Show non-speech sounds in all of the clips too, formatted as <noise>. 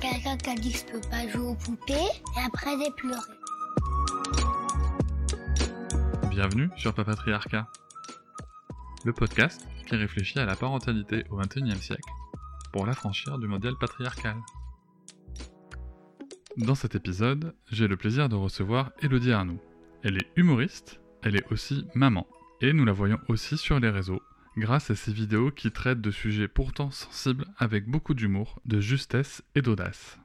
Quelqu'un qui a dit que je peux pas jouer aux poupées et après j'ai pleuré. Bienvenue sur Papatriarcat, le podcast qui réfléchit à la parentalité au XXIe siècle pour l'affranchir du modèle patriarcal. Dans cet épisode, j'ai le plaisir de recevoir Elodie Arnoux. Elle est humoriste, elle est aussi maman, et nous la voyons aussi sur les réseaux, grâce à ses vidéos qui traitent de sujets pourtant sensibles avec beaucoup d'humour, de justesse et d'audace.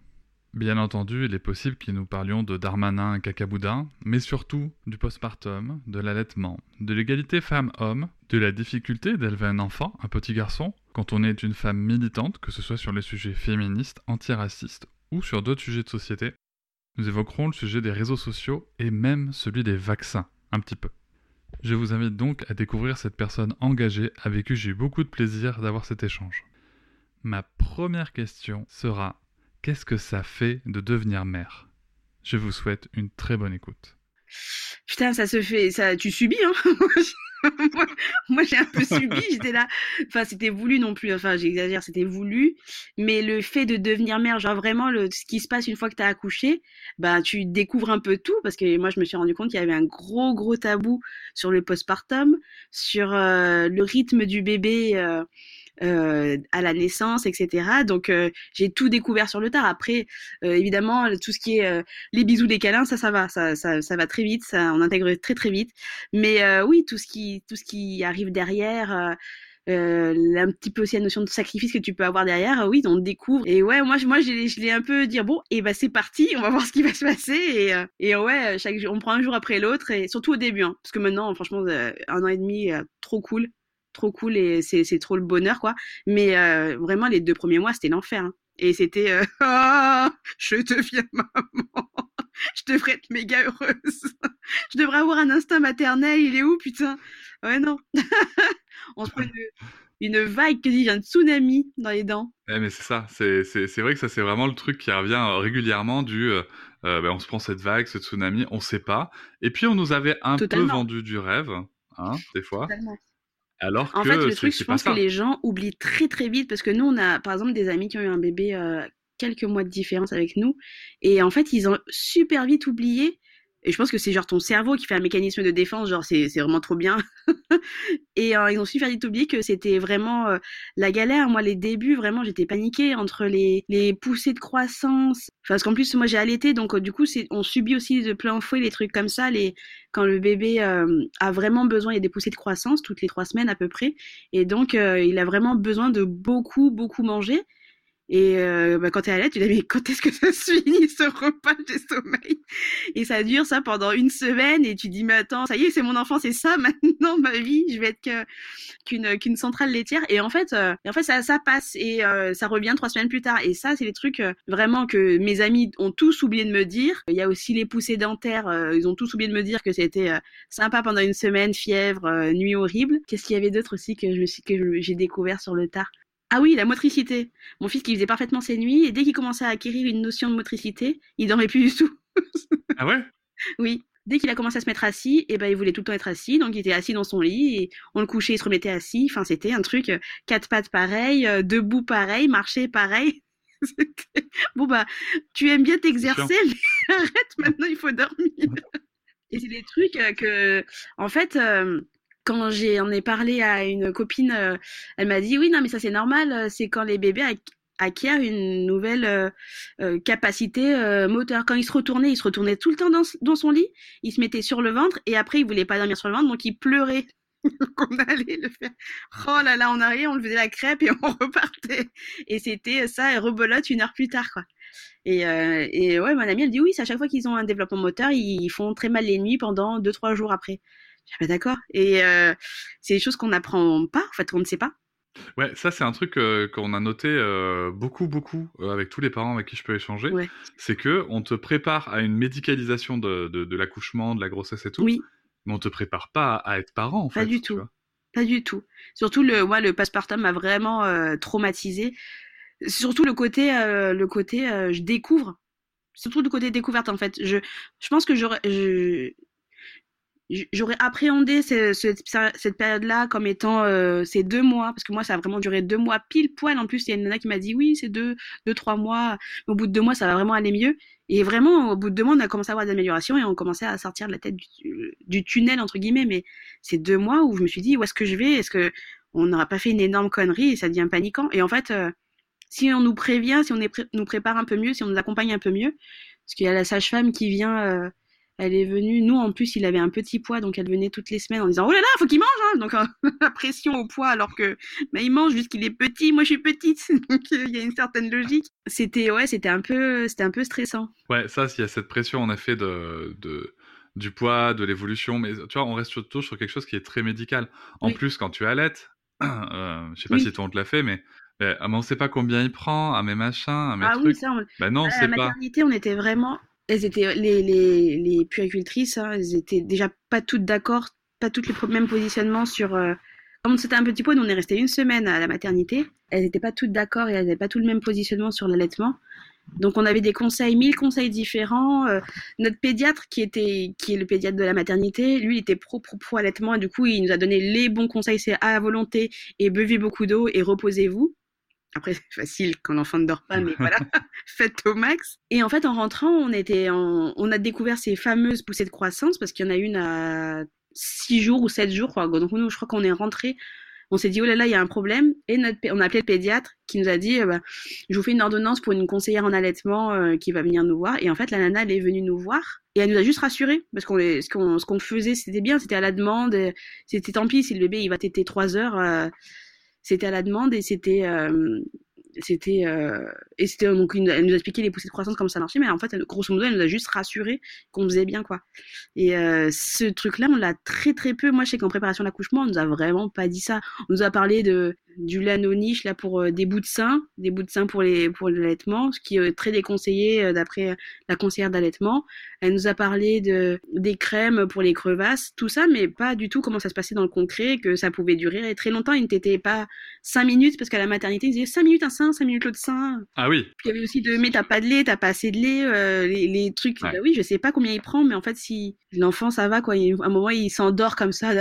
Bien entendu, il est possible que nous parlions de Darmanin et Cacaboudin, mais surtout du postpartum, de l'allaitement, de l'égalité femmes-hommes, de la difficulté d'élever un enfant, un petit garçon, quand on est une femme militante, que ce soit sur les sujets féministes, antiracistes ou sur d'autres sujets de société. Nous évoquerons le sujet des réseaux sociaux et même celui des vaccins, un petit peu. Je vous invite donc à découvrir cette personne engagée avec qui j'ai eu beaucoup de plaisir d'avoir cet échange. Ma première question sera qu'est-ce que ça fait de devenir mère? Je vous souhaite une très bonne écoute. Putain, ça se fait, ça, tu subis, hein <laughs> <laughs> Moi, j'ai un peu subi, j'étais là. Enfin, c'était voulu non plus, enfin, j'exagère, c'était voulu. Mais le fait de devenir mère, genre vraiment, le, ce qui se passe une fois que tu as accouché, bah, tu découvres un peu tout, parce que moi, je me suis rendu compte qu'il y avait un gros, gros tabou sur le postpartum, sur euh, le rythme du bébé. Euh, euh, à la naissance, etc. Donc euh, j'ai tout découvert sur le tard. Après, euh, évidemment, tout ce qui est les bisous, les câlins, ça, ça va, ça, ça, ça va très vite, ça, on intègre très très vite. Mais oui, tout ce qui, tout ce qui arrive derrière. Euh, un petit peu aussi la notion de sacrifice que tu peux avoir derrière, oui, on découvre. Et ouais, moi, moi, je l'ai un peu dire bon, et eh ben, c'est parti, on va voir ce qui va se passer. Et, et ouais, chaque on prend un jour après l'autre, et surtout au début, hein, parce que maintenant, franchement, un an et demi, trop cool trop cool et c'est trop le bonheur quoi. Mais euh, vraiment les deux premiers mois c'était l'enfer. Hein. Et c'était euh, oh, <laughs> je deviens <laughs> maman, je devrais être méga heureuse, je devrais avoir un instinct maternel. Il est où putain? Ouais non. <laughs> On se prend une, vague que dit un tsunami dans les dents. Ouais, mais c'est ça, c'est vrai que ça c'est vraiment le truc qui revient euh, régulièrement du ben, on se prend cette vague, ce tsunami, on sait pas. Et puis on nous avait un peu vendu du rêve, hein, des fois. Totalement. Alors en fait, le truc, je pense que les gens oublient très très vite parce que nous, on a par exemple des amis qui ont eu un bébé euh, quelques mois de différence avec nous. Et en fait, ils ont super vite oublié et je pense que c'est genre ton cerveau qui fait un mécanisme de défense, genre c'est vraiment trop bien. <laughs> et euh, ils ont su faire oublier que c'était vraiment euh, la galère. Moi, les débuts, vraiment, j'étais paniquée entre les, les poussées de croissance. Parce qu'en plus, moi, j'ai allaité, donc euh, du coup, on subit aussi de plein fouet les trucs comme ça. Les, quand le bébé a vraiment besoin, il y a des poussées de croissance toutes les trois semaines à peu près. Et donc, il a vraiment besoin de beaucoup, beaucoup manger. Et euh, bah, quand t'es à l'aide, tu dis mais quand est-ce que ça se finit ce repas de sommeil? Et ça dure ça pendant une semaine et tu dis mais attends, ça y est, c'est mon enfant, c'est ça <laughs> maintenant ma vie, je vais être qu'une qu'une centrale laitière. Et en fait, euh, en fait ça ça passe et euh, ça revient trois semaines plus tard. Et ça, c'est les trucs vraiment que mes amis ont tous oublié de me dire. Il y a aussi les poussées dentaires, ils ont tous oublié de me dire que c'était sympa pendant une semaine, fièvre, nuit horrible. Qu'est-ce qu'il y avait d'autre aussi que je que j'ai découvert sur le tard? Ah oui, la motricité. Mon fils qui faisait parfaitement ses nuits et dès qu'il commençait à acquérir une notion de motricité, il dormait plus du tout. <laughs> ah ouais? Oui. Dès qu'il a commencé à se mettre assis, et eh ben il voulait tout le temps être assis, donc il était assis dans son lit et on le couchait, il se remettait assis. Enfin, c'était un truc euh, quatre pattes pareil, euh, debout pareil, marcher pareil. <laughs> bon bah, tu aimes bien t'exercer, mais <laughs> arrête maintenant, il faut dormir. et c'est des trucs euh, que, en fait quand j'en ai parlé à une copine, euh, elle m'a dit oui, non, mais ça c'est normal, euh, c'est quand les bébés acquièrent une nouvelle euh, capacité moteur. Quand il se retournait, il se retournait tout le temps dans, son lit, il se mettait sur le ventre et après il voulait pas dormir sur le ventre, donc il pleurait. qu'on <laughs> allait le faire. Oh là là, on arrivait, on le faisait la crêpe et <laughs> on repartait. Et c'était ça, et rebolote une heure plus tard, quoi. Et, et ouais, mon amie, elle dit oui, c'est à chaque fois qu'ils ont un développement moteur, ils font très mal les nuits pendant 2-3 jours après. Ah d'accord. Et euh, c'est des choses qu'on n'apprend pas, en fait, on ne sait pas? Ouais, ça c'est un truc euh, qu'on a noté euh, beaucoup, beaucoup euh, avec tous les parents avec qui je peux échanger. Ouais. C'est que on te prépare à une médicalisation de, de, de l'accouchement, de la grossesse et tout, Oui, mais on te prépare pas à, à être parent en pas fait. du tu tout. vois. Pas du tout. Surtout le, moi, le postpartum m'a vraiment traumatisé. Surtout le côté, le côté, je découvre. Surtout le côté découverte en fait. Je, je pense que je- j- j'aurais appréhendé ce- ce- cette période-là comme étant euh, ces deux mois, parce que moi ça a vraiment duré deux mois pile poil. En plus, il y a une nana qui m'a dit oui, c'est deux, deux, trois mois. Au bout de deux mois, ça va vraiment aller mieux. Et vraiment, au bout de deux mois, on a commencé à avoir des améliorations et on commençait à sortir de la tête du, tunnel entre guillemets. Mais c'est deux mois où je me suis dit où est-ce que je vais? Est-ce que on n'aura pas fait une énorme connerie et ça devient paniquant? Et en fait, euh, si on nous prévient, si on nous prépare un peu mieux, si on nous accompagne un peu mieux, parce qu'il y a la sage-femme qui vient, euh, elle est venue. Nous, en plus, il avait un petit poids, donc elle venait toutes les semaines en disant Oh là là, faut qu'il mange hein Donc euh, <laughs> la pression au poids, alors que bah, il mange puisqu'il est petit. Moi, je suis petite, <laughs> donc euh, il y a une certaine logique. C'était ouais, c'était un peu, un peu stressant. Ouais, ça, il y a cette pression en effet de, de du poids, de l'évolution, mais tu vois, on reste surtout sur quelque chose qui est très médical. En Oui. plus, quand tu allaites, <clears throat> euh, je sais pas Oui. si toi on te l'a fait, mais euh, ah, on sait pas combien il prend, à mes machins, à mes Ah oui, ça, on, Bah non, À la pas. maternité, on était vraiment. Elles étaient les, les, les puéricultrices, hein, elles étaient déjà pas toutes d'accord, pas toutes les mêmes positionnements sur. euh, Comme c'était un petit pot, nous on est resté une semaine à la maternité. Elles n'étaient pas toutes d'accord et elles n'avaient pas tout le même positionnement sur l'allaitement. Donc on avait des conseils, mille conseils différents. Euh, notre pédiatre, qui était, qui est le pédiatre de la maternité, lui, il était pro pro pro allaitement et du coup il nous a donné les bons conseils, c'est à volonté et buvez beaucoup d'eau et reposez-vous. Après, c'est facile quand l'enfant ne dort pas, mais voilà, <laughs> <laughs> faites au max. Et en fait, en rentrant, on, était en- on a découvert ces fameuses poussées de croissance parce qu'il y en a une à 6 jours ou 7 jours. Quoi. Donc, nous, je crois qu'on est rentré. On s'est dit, oh là là, il y a un problème. Et notre, on a appelé le pédiatre qui nous a dit, euh, bah, je vous fais une ordonnance pour une conseillère en allaitement euh, qui va venir nous voir. Et en fait, la nana, elle est venue nous voir et elle nous a juste rassurés parce qu'on les- ce qu'on ce qu'on faisait, c'était bien, c'était à la demande. C'était tant pis si le bébé il va téter 3 heures. euh, c'était à la demande et c'était euh, c'était euh, et c'était une- elle nous a expliqué les poussées de croissance comment ça marchait mais en fait grosso modo elle nous a juste rassuré qu'on faisait bien quoi. Et euh, ce truc là on l'a très très peu. Moi je sais qu'en préparation d'accouchement on nous a vraiment pas dit ça. On nous a parlé de du lait no niche là pour euh, des bouts de sein des bouts de sein pour les pour l'allaitement ce qui est très déconseillé euh, d'après la conseillère d'allaitement. Elle nous a parlé de des crèmes pour les crevasses tout ça mais pas du tout comment ça se passait dans le concret que ça pouvait durer très longtemps. Il n'était pas 5 minutes parce qu'à la maternité ils disaient 5 minutes un sein 5 minutes l'autre sein. Ah oui, puis il y avait aussi de mais t'as pas de lait t'as pas assez de lait euh, les, les trucs. Ouais. bah oui je sais pas combien il prend mais en fait si l'enfant ça va quoi il, à un moment il s'endort comme ça.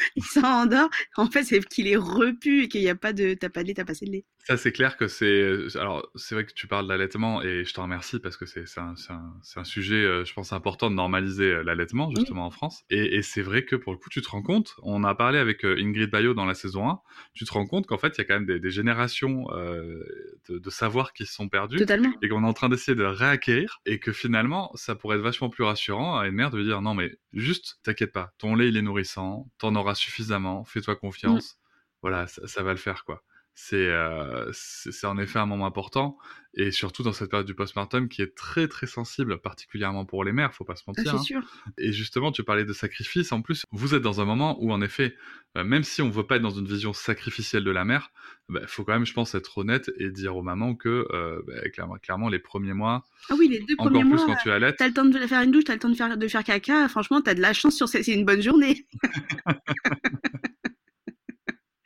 <laughs> il s'endort. En fait c'est qu'il est repu et qu'il y a pas de t'as pas de lait t'as de lait ça c'est clair que c'est. Alors c'est vrai que tu parles d'allaitement et je te remercie parce que c'est un, un, un sujet, euh, je pense, important de normaliser euh, l'allaitement justement en France. Et, et c'est vrai que pour le coup, tu te rends compte, on a parlé avec euh, Ingrid Bayo dans la saison 1, tu te rends compte qu'en fait, il y a quand même des, des générations euh, de, de savoirs qui se sont perdus. totalement et qu'on est en train d'essayer de réacquérir et que finalement ça pourrait être vachement plus rassurant à une mère de lui dire non mais juste t'inquiète pas ton lait il est nourrissant t'en auras suffisamment fais-toi confiance voilà ça, ça va le faire quoi c'est euh, c'est en effet un moment important et surtout dans cette période du postpartum qui est très très sensible particulièrement pour les mères faut pas se mentir hein. sûr Et justement, tu parlais de sacrifice. En plus, vous êtes dans un moment où, en effet, euh, même si on veut pas être dans une vision sacrificielle de la mère, il faut quand même, je pense, être honnête et dire aux mamans que, euh, bah, clairement, clairement, les premiers mois, ah oui les deux encore premiers plus mois quand tu allaites, T'as le temps de faire une douche, t'as le temps de faire, de faire caca. Franchement, t'as de la chance sur ces- c'est une bonne journée. <laughs>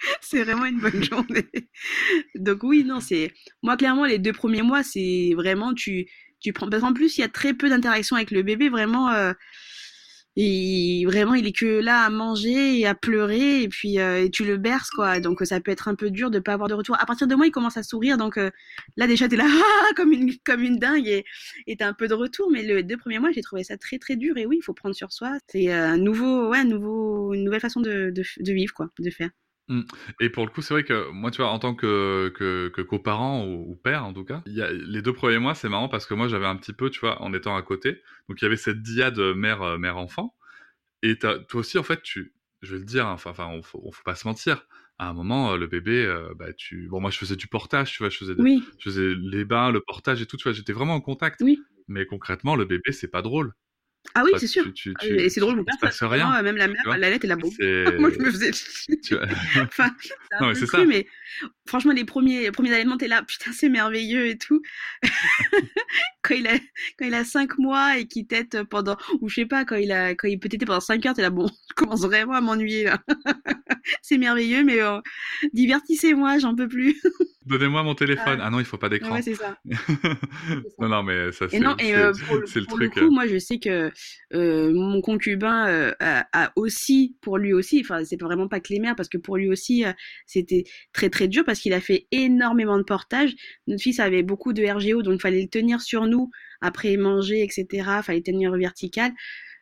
<laughs> c'est vraiment une bonne <laughs> journée. Donc oui, non, c'est moi clairement les deux premiers mois, c'est vraiment tu tu prends parce qu'en plus il y a très peu d'interaction avec le bébé, vraiment. Euh, il, vraiment, il est que là à manger et à pleurer, et puis euh, tu le berces, quoi. Donc ça peut être un peu dur de pas avoir de retour. À partir de moi, il commence à sourire, donc euh, là déjà t'es là <laughs> ah, comme une comme une dingue et et t'as un peu de retour. Mais les deux premiers mois, j'ai trouvé ça très très dur. Et oui, il faut prendre sur soi. C'est un nouveau, ouais, un nouveau, une nouvelle façon de, de vivre, quoi, de faire. Et pour le coup, c'est vrai que moi, tu vois, en tant que, que, que coparent ou, ou père, en tout cas, y a, les deux premiers mois, c'est marrant parce que moi, j'avais un petit peu, tu vois, en étant à côté, donc il y avait cette diade mère, euh, mère-enfant. Et t'as- toi aussi, en fait, tu, je vais le dire, hein, enfin, enfin, on, faut, on faut pas se mentir. À un moment, euh, le bébé, euh, bah, tu, bon, moi, je faisais du portage, tu vois, je faisais, Oui, je faisais les bains, le portage et tout, tu vois, j'étais vraiment en contact. oui, Mais concrètement, le bébé, c'est pas drôle. Ah oui, Enfin, c'est sûr. tu- tu- Ah, Et c'est drôle, mon père, se passe ça- rien. vraiment, même la mère, la lettre, elle a beau. <laughs> Moi, je me faisais. <laughs> Enfin, Non, mais c'est ça. mais franchement, les premiers, les premiers aliments, t'es là, putain, c'est merveilleux et tout. <laughs> quand il a, <laughs> quand il a 5 mois et qu'il tète pendant, ou je sais pas, quand il a, quand il peut téter pendant 5 heures, t'es là, bon, <laughs> je commence vraiment à m'ennuyer, là. <laughs> c'est merveilleux, mais euh, divertissez-moi, j'en peux plus. Donnez-moi mon téléphone. Ah. Ah non, il faut pas d'écran. ouais, c'est ça. non, non, mais ça, c'est euh, le- le truc. euh. coup, moi, je sais que euh, mon concubin a, a aussi, pour lui aussi, enfin, c'est vraiment pas que les mères, parce que pour lui aussi, c'était très très dur parce qu'il a fait énormément de portage. Notre fils avait beaucoup de RGO, donc il fallait le tenir sur nous après manger, etc. Fallait tenir vertical.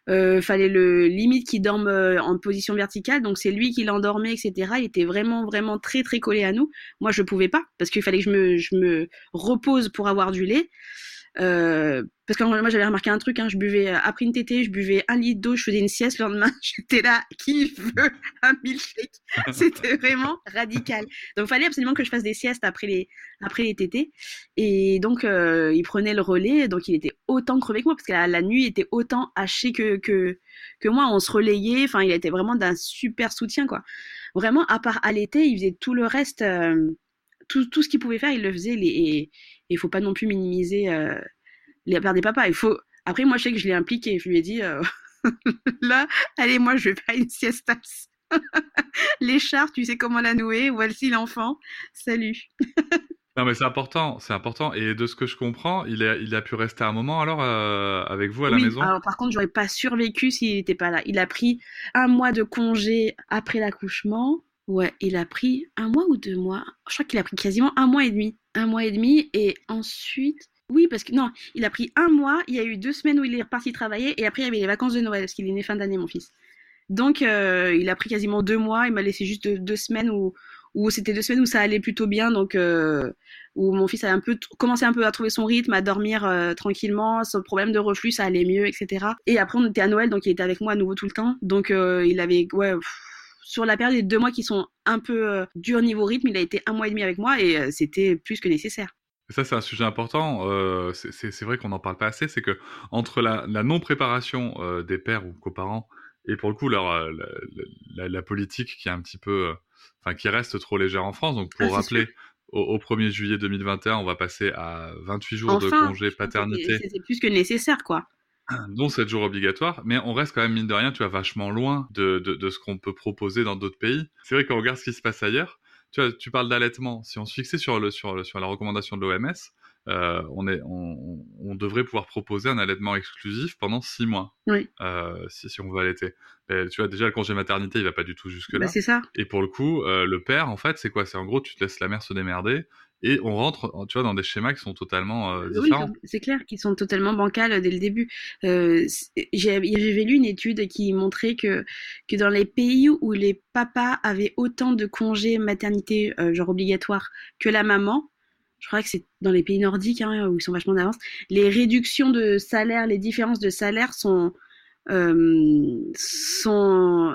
Euh, fallait le limite qu'il dorme euh, en position verticale, donc c'est lui qui l'endormait, etc. Il était vraiment vraiment très très collé à nous. Moi, je pouvais pas parce qu'il fallait que je me, je me repose pour avoir du lait. Euh, parce que moi j'avais remarqué un truc, hein, je buvais euh, après une tétée, je buvais un litre d'eau, je faisais une sieste le lendemain, <laughs> j'étais là, qui veut un milkshake? <laughs> C'était vraiment radical. Donc il fallait absolument que je fasse des siestes après les après les tétés. Et donc euh, il prenait le relais, donc il était autant crevé que moi parce que la, la nuit était autant haché que que que moi. On se relayait, enfin il était vraiment d'un super soutien quoi. Vraiment à part à l'été, il faisait tout le reste. euh, tout, tout ce qu'il pouvait faire, il le faisait. Les, et il faut pas non plus minimiser euh, les pères des papas. Il faut. Après, moi, je sais que je l'ai impliqué. Je lui ai dit, euh, <laughs> là, allez, moi, je vais faire une siestas. L'écharpe, <laughs> tu sais comment la nouer? Voici l'enfant. Salut. <laughs> Non, mais c'est important, c'est important. Et de ce que je comprends, il a, il a pu rester un moment alors euh, avec vous à la oui, maison? alors par contre, j'aurais pas survécu s'il n'était pas là. Il a pris un mois de congé après l'accouchement. Ouais, il a pris un mois ou deux mois? Je crois qu'il a pris quasiment un mois et demi. Un mois et demi. Et ensuite, oui, parce que non, il a pris un mois. Il y a eu deux semaines où il est reparti travailler. Et après, il y avait les vacances de Noël, parce qu'il est né fin d'année, mon fils. Donc, euh, il a pris quasiment deux mois. Il m'a laissé juste deux, semaines où, où c'était deux semaines où ça allait plutôt bien. Donc, euh, où mon fils a un peu commencé un peu à trouver son rythme, à dormir euh, tranquillement, son problème de reflux, ça allait mieux, etc. Et après, on était à Noël, donc il était avec moi à nouveau tout le temps. Donc, il avait, ouais, sur la période des deux mois qui sont un peu euh, durs niveau rythme, il a été un mois et demi avec moi et euh, c'était plus que nécessaire. Ça, c'est un sujet important. euh, c'est- c'est c'est vrai qu'on n'en parle pas assez. C'est que entre la, la non-préparation euh, des pères ou coparents et pour le coup leur, euh, la, la- la politique qui est un petit peu, enfin qui reste trop légère en France. Donc pour Ah, c'est rappeler, au, au 1er juillet 2021, on va passer à 28 jours de congé paternité. C'était plus que nécessaire, quoi. <clears throat> dont 7 jours obligatoires, mais on reste quand même, mine de rien, tu vois, vachement loin de, de, de ce qu'on peut proposer dans d'autres pays. C'est vrai qu'on regarde ce qui se passe ailleurs. Tu vois, tu parles d'allaitement. Si on se fixait sur, le, sur, le, sur la recommandation de l'OMS, euh, on, est, on, on devrait pouvoir proposer un allaitement exclusif pendant 6 mois, Oui. euh, si, si on veut allaiter. Mais, tu vois, déjà, le congé maternité, il va pas du tout jusque-là. Bah, c'est ça. Et pour le coup, euh, le père, en fait, c'est quoi? C'est en gros, tu te laisses la mère se démerder et on rentre, tu vois, dans des schémas qui sont totalement euh, Oui, différents. c'est clair qu'ils sont totalement bancales dès le début. Euh, J'avais lu une étude qui montrait que, que dans les pays où les papas avaient autant de congés maternité, euh, genre obligatoire, que la maman, je crois que c'est dans les pays nordiques hein, où ils sont vachement d'avance, les réductions de salaire, les différences de salaire sont, euh, sont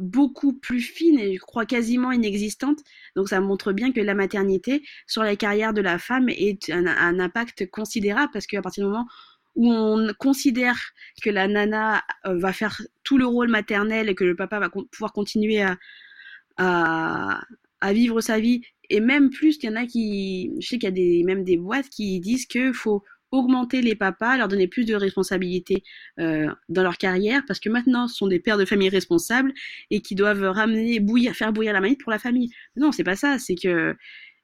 beaucoup plus fines et je crois quasiment inexistantes. Donc ça montre bien que la maternité sur la carrière de la femme est un, impact considérable parce qu'à partir du moment où on considère que la nana euh, va faire tout le rôle maternel et que le papa va pouvoir continuer à, vivre sa vie, et même plus, il y en a qui, je sais qu'il y a des, même des boîtes qui disent qu'il faut augmenter les papas, leur donner plus de responsabilités euh, dans leur carrière, parce que maintenant, ce sont des pères de famille responsables et qui doivent ramener, bouillir, faire bouillir la manite pour la famille. Non, c'est pas ça, c'est que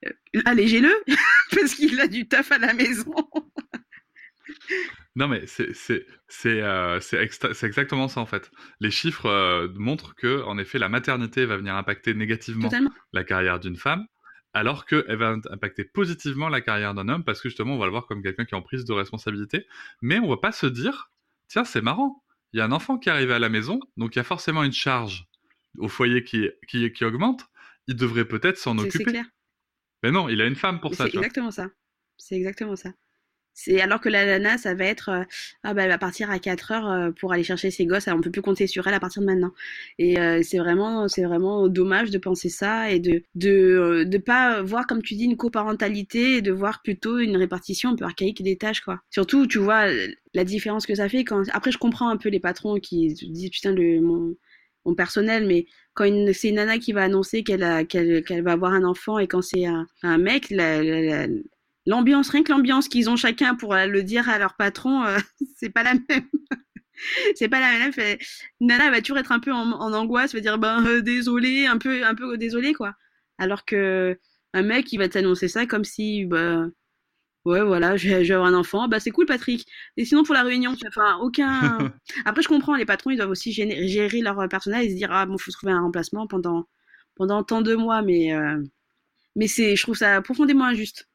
euh, allégez-le, <laughs> parce qu'il a du taf à la maison. Non, mais c'est c'est c'est euh, exactement ça en fait. Les chiffres euh, montrent que en effet la maternité va venir impacter négativement Totalement. la carrière d'une femme, alors qu'elle va impacter positivement la carrière d'un homme parce que justement on va le voir comme quelqu'un qui est en prise de responsabilité. Mais on va pas se dire tiens c'est marrant, il y a un enfant qui arrive à la maison, donc il y a forcément une charge au foyer qui qui, qui augmente. Il devrait peut-être s'en occuper. C'est clair. Mais non, il a une femme pour ça. C'est exactement ça. C'est exactement ça. C'est alors que la nana, ça va être, euh, ah bah elle va partir à 4 heures euh, pour aller chercher ses gosses. on peut plus compter sur elle à partir de maintenant. Et euh, c'est vraiment, c'est vraiment dommage de penser ça et de de de pas voir comme tu dis une coparentalité et de voir plutôt une répartition un peu archaïque des tâches quoi. Surtout, tu vois la différence que ça fait quand. Après, je comprends un peu les patrons qui disent putain le mon mon personnel, mais quand c'est une nana qui va annoncer qu'elle va avoir un enfant et quand c'est un, un mec, la, la, l'ambiance, rien que l'ambiance qu'ils ont chacun pour euh, le dire à leur patron, euh, <laughs> c'est pas la même. <laughs> c'est pas la même. Fait, Nana va toujours être un peu en, angoisse, va dire ben euh, désolé, un peu, un peu désolé quoi. Alors que un mec il va t'annoncer ça comme si bah ouais voilà je vais, avoir un enfant, bah c'est cool Patrick. Et sinon pour la réunion, enfin aucun. <laughs> Après je comprends les patrons ils doivent aussi gérer, leur personnel et se dire ah bon faut trouver un remplacement pendant pendant tant de mois, mais mais c'est je trouve ça profondément injuste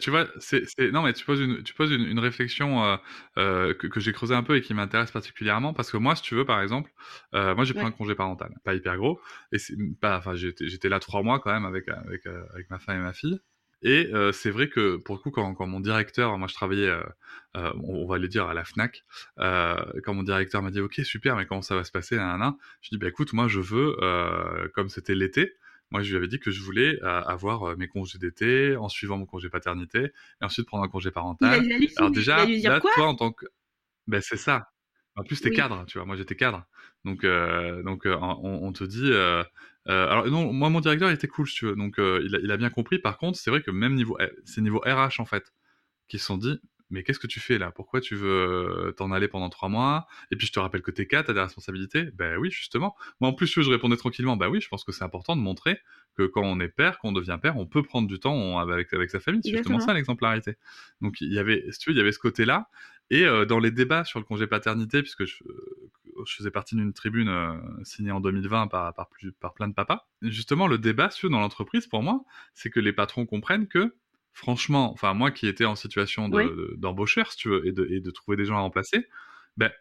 tu vois, c'est, non, mais tu poses une, tu poses une, réflexion euh, euh, que, que j'ai creusé un peu et qui m'intéresse particulièrement parce que moi, si tu veux, par exemple, euh, moi j'ai pris un congé parental, pas hyper gros, et c'est pas, enfin, j'étais, j'étais là trois mois quand même avec avec, avec ma femme et ma fille. Et c'est vrai que pour le coup, quand, quand mon directeur, moi je travaillais, on, va le dire à la Fnac, quand mon directeur m'a dit OK super, mais comment ça va se passer, je dis bah écoute, moi je veux, comme c'était l'été, moi, je lui avais dit que je voulais euh, avoir euh, mes congés d'été en suivant mon congé paternité et ensuite prendre un congé parental. Alors déjà, là, toi, en tant que, ben c'est ça. En plus, t'es cadre, tu vois. Moi, j'étais cadre, donc euh, donc on, te dit. alors non, moi, mon directeur il était cool, si tu veux. Donc il a, il, a, bien compris. Par contre, c'est vrai que même niveau, c'est niveau RH en fait, qui se sont dit, mais qu'est-ce que tu fais là? Pourquoi tu veux euh, t'en aller pendant trois mois? Et puis je te rappelle que t'es quatre, t'as des responsabilités? Ben oui, justement. Moi en plus, je répondais tranquillement. Ben oui, je pense que c'est important de montrer que quand on est père, quand on devient père, on peut prendre du temps avec, avec sa famille. C'est justement ça l'exemplarité. Donc il y avait, si tu veux, il y avait ce côté-là. Et euh, dans les débats sur le congé paternité, puisque je, je faisais partie d'une tribune euh, signée en 2020 par, par, par plein de papas, justement le débat sur dans l'entreprise, pour moi, c'est que les patrons comprennent que franchement, enfin moi qui étais en situation d'embaucheur, si tu veux, et de, trouver des gens à remplacer, ben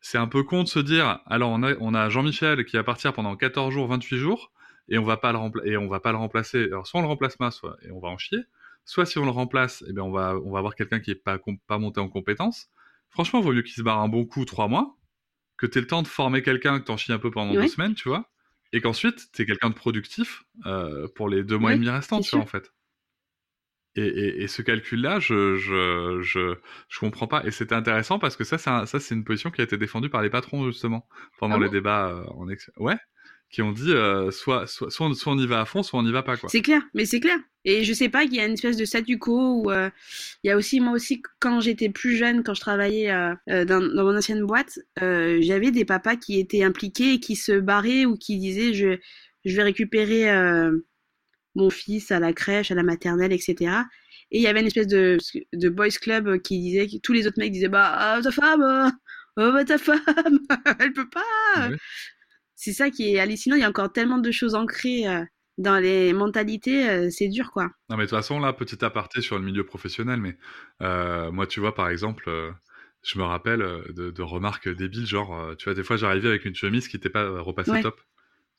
c'est un peu con de se dire, alors on a, on a Jean-Michel qui va partir pendant 14 jours, 28 jours, et on va pas le et on va pas le remplacer. Alors soit on le remplace pas, soit et on va en chier. Soit si on le remplace, eh bien on va on va avoir quelqu'un qui est pas pas monté en compétence. Franchement, il vaut mieux qu'il se barre un bon coup trois mois, que tu aies le temps de former quelqu'un, que t'en chies un peu pendant deux semaines, tu vois, et qu'ensuite tu es quelqu'un de productif euh, pour les deux mois et demi restants, tu vois en fait. Et, ce calcul-là, je, je, je, je, comprends pas. Et c'était intéressant parce que ça, ça, c'est une position qui a été défendue par les patrons, justement, pendant ah les débats euh, en ex... Ouais, qui ont dit euh, soit, soit, soit, on, y va à fond, soit on n'y va pas, quoi. C'est clair, mais c'est clair. Et je sais pas qu'il y a une espèce de statu quo où euh, il y a aussi, moi aussi, quand j'étais plus jeune, quand je travaillais dans, dans, mon ancienne boîte, j'avais des papas qui étaient impliqués et qui se barraient ou qui disaient je, je vais récupérer mon fils à la crèche, à la maternelle, etc. Et il y avait une espèce de, de boys club qui disait, que tous les autres mecs disaient, bah, ah, ta femme, euh, oh, bah, ta femme, <laughs> elle peut pas. C'est ça qui est hallucinant. Il y a encore tellement de choses ancrées euh, dans les mentalités, euh, c'est dur, quoi. Non, mais de toute façon, là, petit aparté sur le milieu professionnel, mais moi, tu vois, par exemple, je me rappelle de, remarques débiles, genre, tu vois, des fois, j'arrivais avec une chemise qui n'était pas repassée top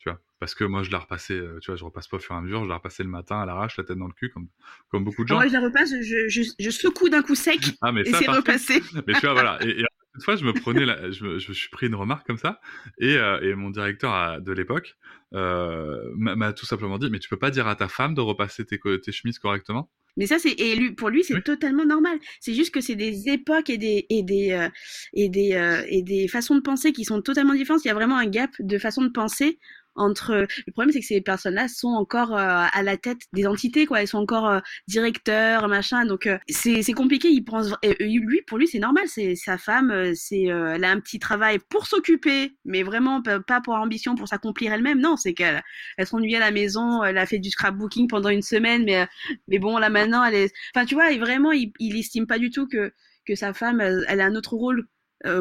tu vois. Parce que moi, je la repassais, euh, tu vois, je repasse pas au fur et à mesure, je la repassais le matin à l'arrache, la tête dans le cul, comme, comme beaucoup de gens. Moi, je la repasse, je, je, je secoue d'un coup sec ah, mais et c'est repassé. Mais tu vois, voilà. <laughs> Et, une fois, je me prenais, la, je, me, je, suis pris une remarque comme ça, et, euh, et mon directeur de l'époque euh, m'a tout simplement dit, mais tu peux pas dire à ta femme de repasser tes, tes chemises correctement? Mais ça, c'est et lui, pour lui, c'est totalement normal. C'est juste que c'est des époques et des et des et des et des façons de penser qui sont totalement différentes. Il y a vraiment un gap de façon de penser entre le problème c'est que ces personnes-là sont encore euh, à la tête des entités quoi. Elles sont encore euh, directeurs machin. Donc euh, c'est compliqué. Il pense lui pour lui c'est normal. C'est sa femme c'est elle a un petit travail pour s'occuper mais vraiment pas pour ambition pour s'accomplir elle-même. Non c'est qu'elle elle s'ennuie à la maison elle a fait du scrapbooking pendant une semaine mais mais bon là maintenant elle est enfin tu vois vraiment il, il estime pas du tout que que sa femme elle a un autre rôle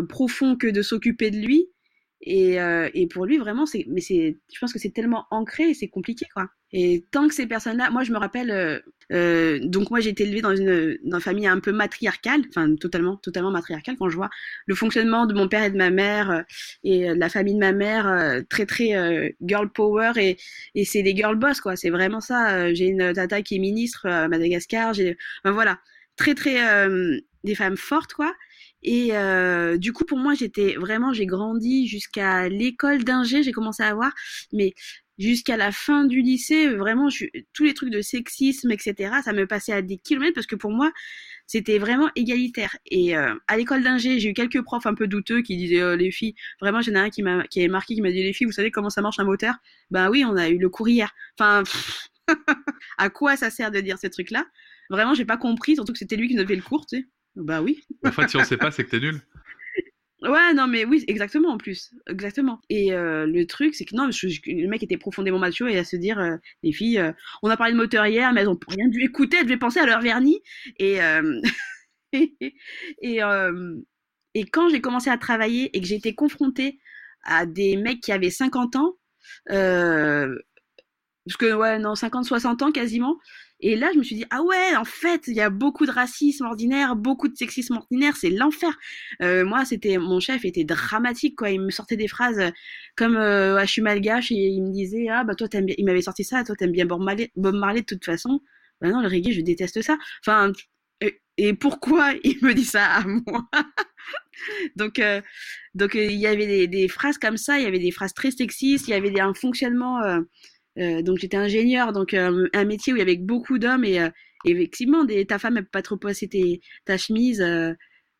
profond que de s'occuper de lui et, euh, et pour lui, vraiment, c'est, mais c'est, je pense que c'est tellement ancré, c'est compliqué, quoi. Et tant que ces personnes-là, moi, je me rappelle, euh, euh donc moi, j'ai été élevée dans une, dans une famille un peu matriarcale, enfin totalement, totalement matriarcale. Quand je vois le fonctionnement de mon père et de ma mère et de la famille de ma mère, très très girl power et, et c'est des girl boss, quoi. C'est vraiment ça. J'ai une tata qui est ministre à Madagascar. J'ai, voilà très très des femmes fortes quoi. Et du coup, pour moi, j'étais vraiment, j'ai grandi jusqu'à l'école d'ingé, j'ai commencé à voir, mais jusqu'à la fin du lycée, vraiment, je, tous les trucs de sexisme, etc., ça me passait à des kilomètres parce que pour moi, c'était vraiment égalitaire. Et euh, à l'école d'ingé, j'ai eu quelques profs un peu douteux qui disaient euh, les filles. Vraiment, j'en ai un qui m'a qui avait marqué, qui m'a dit les filles, vous savez comment ça marche un moteur? Ben oui, on a eu le courrier. Enfin, <laughs> à quoi ça sert de dire ces trucs-là? Vraiment, j'ai pas compris, surtout que c'était lui qui nous avait le cours, tu sais. Bah oui. en fait, si on sait pas, c'est que t'es nul. Ouais, non, mais oui, exactement en plus. Exactement. Et euh, le truc, c'est que non, le mec était profondément macho et à se dire, euh, les filles, euh, on a parlé de moteur hier, mais elles ont rien dû écouter, elles devaient penser à leur vernis. Et, <laughs> et, et, et, quand j'ai commencé à travailler et que j'ai été confrontée à des mecs qui avaient 50 ans, parce que, ouais, non, 50, 60 ans quasiment, et là, je me suis dit, ah ouais, en fait, il y a beaucoup de racisme ordinaire, beaucoup de sexisme ordinaire, c'est l'enfer. Euh, moi, c'était, mon chef était dramatique, quoi. Il me sortait des phrases comme, euh, ah, je suis malgache, et il me disait, ah, bah, toi, t'aimes bien, il m'avait sorti ça, toi, t'aimes bien Bob Marley, Bob Marley de toute façon. Bah non, le reggae, je déteste ça. Enfin, et, pourquoi <laughs> il me dit ça à moi? <laughs> donc, euh, donc, il y avait des, phrases comme ça, il y avait des phrases très sexistes, il y avait un fonctionnement, euh, donc j'étais ingénieur, donc euh, un métier où il y avait beaucoup d'hommes et, euh, effectivement, des, ta femme elle peut pas trop passer tes, ta chemise.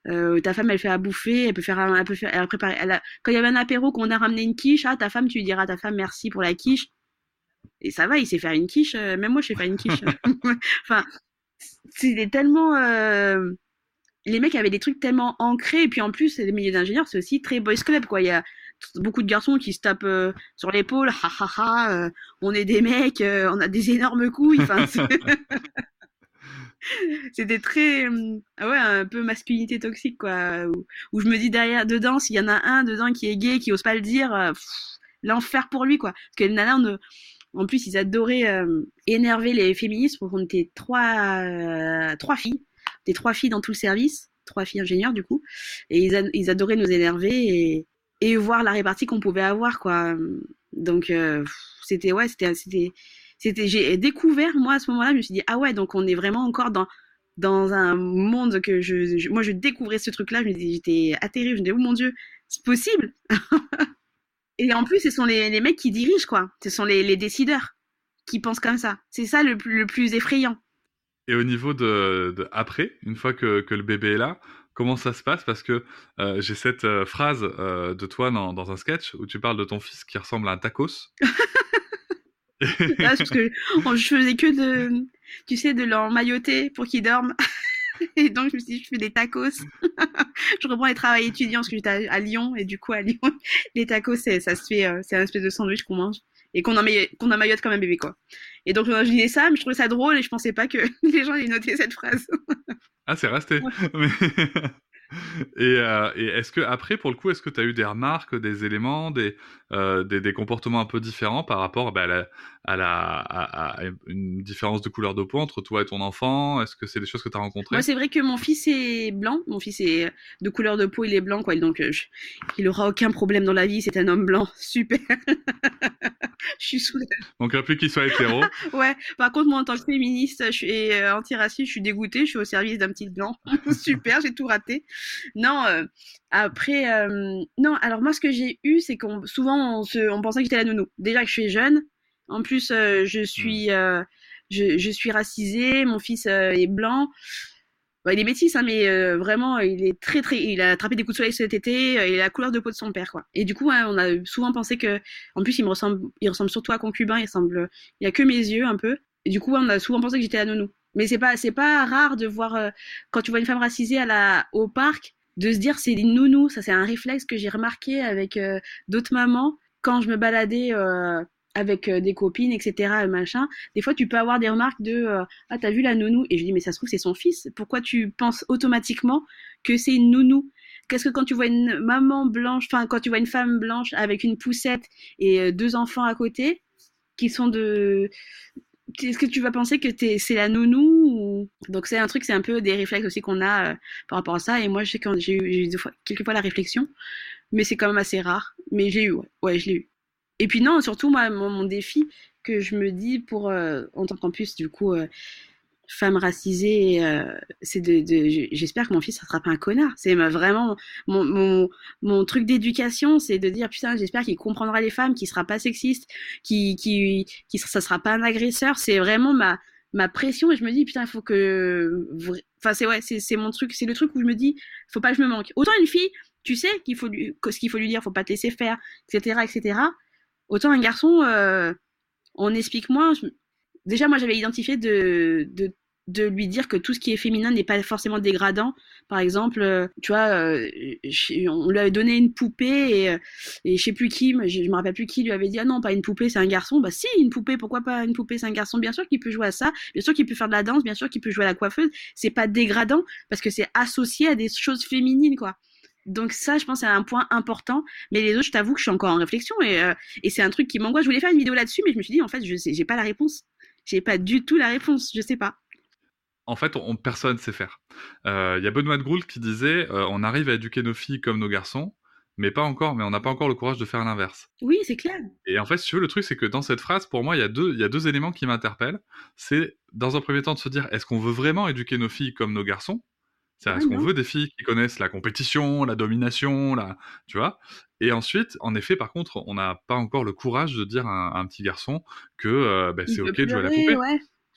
ta femme elle fait à bouffer, elle peut faire, elle peut faire, elle préparer. Elle quand il y avait un apéro qu'on a ramené une quiche, ah ta femme tu lui diras à ta femme merci pour la quiche. Et ça va, il sait faire une quiche. même moi je sais faire une quiche. <laughs> <laughs> enfin, c'était tellement les mecs avaient des trucs tellement ancrés et puis en plus les milieux d'ingénieurs c'est aussi très boys club quoi il y a beaucoup de garçons qui se tapent euh, sur l'épaule, ha ha ha, euh, on est des mecs, euh, on a des énormes couilles. C'était <laughs> très, ouais, un peu masculinité toxique quoi. Où, je me dis derrière, dedans, s'il y en a un dedans qui est gay, qui ose pas le dire, l'enfer pour lui quoi. Parce que les nanas, en plus, ils adoraient énerver les féministes. On était trois, trois filles, des trois filles dans tout le service trois filles ingénieurs du coup et ils, ils adoraient nous énerver et, et voir la répartie qu'on pouvait avoir quoi. Donc euh, c'était ouais c'était c'était j'ai découvert moi à ce moment-là je me suis dit ah ouais donc on est vraiment encore dans dans un monde que je, moi je découvrais ce truc là j'étais atterrée je me disais oh mon dieu c'est possible. <laughs> Et en plus ce sont les, les mecs qui dirigent quoi. Ce sont les, les décideurs qui pensent comme ça. C'est ça le, le plus effrayant. Et au niveau de, de après une fois que, que le bébé est là comment ça se passe? Parce que euh, j'ai cette euh, phrase euh, de toi dans, dans, un sketch où tu parles de ton fils qui ressemble à un tacos. ah, parce que <laughs> je faisais que de, tu sais, de l'emmailloter pour qu'il dorme. <laughs> Et donc, je me suis dit, je fais des tacos. <laughs> je reprends les travaux étudiants parce que j'étais à, Lyon. Et du coup, à Lyon, les tacos, ça se fait, c'est un espèce de sandwich qu'on mange et qu'on qu'on emmaillote comme un bébé, quoi. Et donc, je disais ça, mais je trouvais ça drôle et je pensais pas que <laughs> les gens allaient noter cette phrase. <laughs> ah, c'est resté. <laughs> Euh, et, est-ce que après, pour le coup, est-ce que tu as eu des remarques, des éléments, des, euh, des, comportements un peu différents par rapport bah, à, la, à, une différence de couleur de peau entre toi et ton enfant? Est-ce que c'est des choses que tu as rencontrées? Moi, c'est vrai que mon fils est blanc. Mon fils est de couleur de peau, il est blanc, quoi. Donc, euh, il aura aucun problème dans la vie. C'est un homme blanc. <laughs> Super. je suis soulagée. Donc, plus qu'il soit hétéro. <laughs> ouais. Par contre, moi, en tant que féministe je suis, et antiraciste, je suis dégoûtée. Je suis au service d'un petit blanc. <laughs> Super, j'ai tout raté. Non, euh, après, euh, non, alors moi, ce que j'ai eu, c'est qu'on souvent, on, se, on pensait que j'étais la nounou. Déjà que je suis jeune, en plus, euh, je suis, je, je, suis racisée, mon fils est blanc. il est métis, hein, mais vraiment, il est très, très, il a attrapé des coups de soleil cet été, il a la couleur de peau de son père, quoi. Et du coup, hein, on a souvent pensé que, en plus, il me ressemble, il ressemble surtout à concubin, il ressemble, il a que mes yeux, un peu. Et du coup, on a souvent pensé que j'étais la nounou. Mais c'est pas, c'est pas rare de voir, quand tu vois une femme racisée à la, au parc, de se dire c'est des nounous. Ça, c'est un réflexe que j'ai remarqué avec euh, d'autres mamans quand je me baladais euh, avec euh, des copines, etc. machin. Des fois, tu peux avoir des remarques de ah t'as vu la nounou? Et je dis mais ça se trouve c'est son fils. Pourquoi tu penses automatiquement que c'est une nounou? Qu'est-ce que quand tu vois une maman blanche, enfin quand tu vois une femme blanche avec une poussette et deux enfants à côté qui sont de est-ce que tu vas penser que c'est la nounou Donc c'est un truc, c'est un peu des réflexes aussi qu'on a euh, par rapport à ça. Et moi, j'ai eu, eu quelques fois la réflexion, mais c'est quand même assez rare. Mais j'ai eu, ouais, je l'ai eu. Et puis non, surtout moi, mon, défi que je me dis pour euh, en tant qu'en plus, du coup, euh, femme racisée, euh, c'est de, j'espère que mon fils ne sera pas un connard. C'est vraiment mon, mon, truc d'éducation, c'est de dire putain, j'espère qu'il comprendra les femmes, qu'il sera pas sexiste, qu'il qui sera pas un agresseur. C'est vraiment ma ma pression et je me dis putain, il faut que enfin c'est ouais, c'est mon truc, c'est le truc où je me dis faut pas que je me manque. Autant une fille, tu sais qu'il faut ce qu'il faut lui dire, faut pas te laisser faire, etc., etc. Autant un garçon, euh, on explique moins. Déjà, moi, j'avais identifié de, lui dire que tout ce qui est féminin n'est pas forcément dégradant. Par exemple, euh, tu vois, euh, on lui avait donné une poupée et, et je sais plus qui, je, me rappelle plus qui lui avait dit ah non, pas une poupée, c'est un garçon. Bah si, une poupée, pourquoi pas une poupée, c'est un garçon. Bien sûr qu'il peut jouer à ça, bien sûr qu'il peut faire de la danse, bien sûr qu'il peut jouer à la coiffeuse. C'est pas dégradant parce que c'est associé à des choses féminines, quoi. Donc ça, je pense, c'est un point important. Mais les autres, je t'avoue que je suis encore en réflexion et, euh, et c'est un truc qui m'angoisse. Je voulais faire une vidéo là-dessus, mais je me suis dit, en fait, je j'ai pas la réponse. J'ai pas du tout la réponse. Je sais pas. En fait, on, personne sait faire. Il euh, y a Benoît de Groult qui disait, euh, on arrive à éduquer nos filles comme nos garçons, mais pas encore. Mais on n'a pas encore le courage de faire l'inverse. Oui, c'est clair. Et en fait, si tu veux, le truc, c'est que dans cette phrase, pour moi, il y a deux, il y a deux éléments qui m'interpellent. C'est dans un premier temps de se dire, est-ce qu'on veut vraiment éduquer nos filles comme nos garçons? C'est est-ce qu'on veut des filles qui connaissent la compétition, la domination, la, tu vois? Et ensuite, en effet, par contre, on n'a pas encore le courage de dire à un, petit garçon que euh, bah, c'est ok de jouer à la poupée.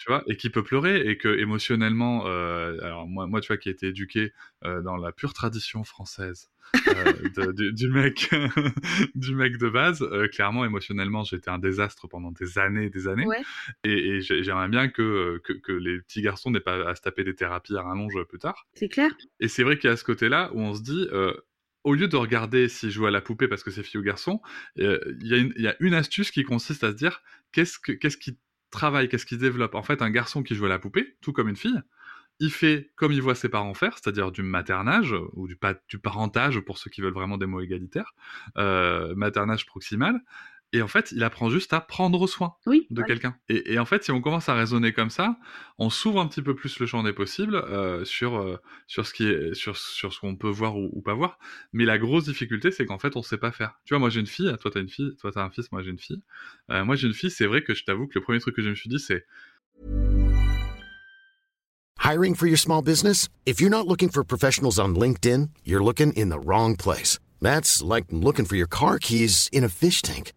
Tu vois, et qui peut pleurer et que émotionnellement, euh, alors moi, moi, tu vois, qui ai été éduqué euh, dans la pure tradition française, euh, du, mec <laughs> du mec de base clairement émotionnellement j'étais un désastre pendant des années des années. Et, j'aimerais bien que, que, les petits garçons n'aient pas à se taper des thérapies à rallonge plus tard. C'est clair. Et c'est vrai qu'il y a ce côté là où on se dit au lieu de regarder s'ils jouent à la poupée parce que c'est fille ou garçon, il y, y, a une astuce qui consiste à se dire qu'est-ce, que, qu'est-ce qui travaille, qu'est-ce qui développe? En fait, un garçon qui joue à la poupée, tout comme une fille, il fait comme il voit ses parents faire, c'est-à-dire du maternage, ou du, du, parentage pour ceux qui veulent vraiment des mots égalitaires, euh, maternage proximal. Et en fait, il apprend juste à prendre soin de quelqu'un. Et, en fait, si on commence à raisonner comme ça, on s'ouvre un petit peu plus le champ des possibles euh, sur, euh, sur ce qui est, sur, sur ce qu'on peut voir ou, pas voir. Mais la grosse difficulté, c'est qu'en fait, on sait pas faire. Tu vois, moi j'ai une fille, toi t'as une fille, toi t'as un fils, moi j'ai une fille. moi j'ai une fille, c'est vrai que je t'avoue que le premier truc que je me suis dit, c'est Hiring for your small business? If you're not looking for professionals on LinkedIn, you're looking in the wrong place. That's like looking for your car keys in a fish tank.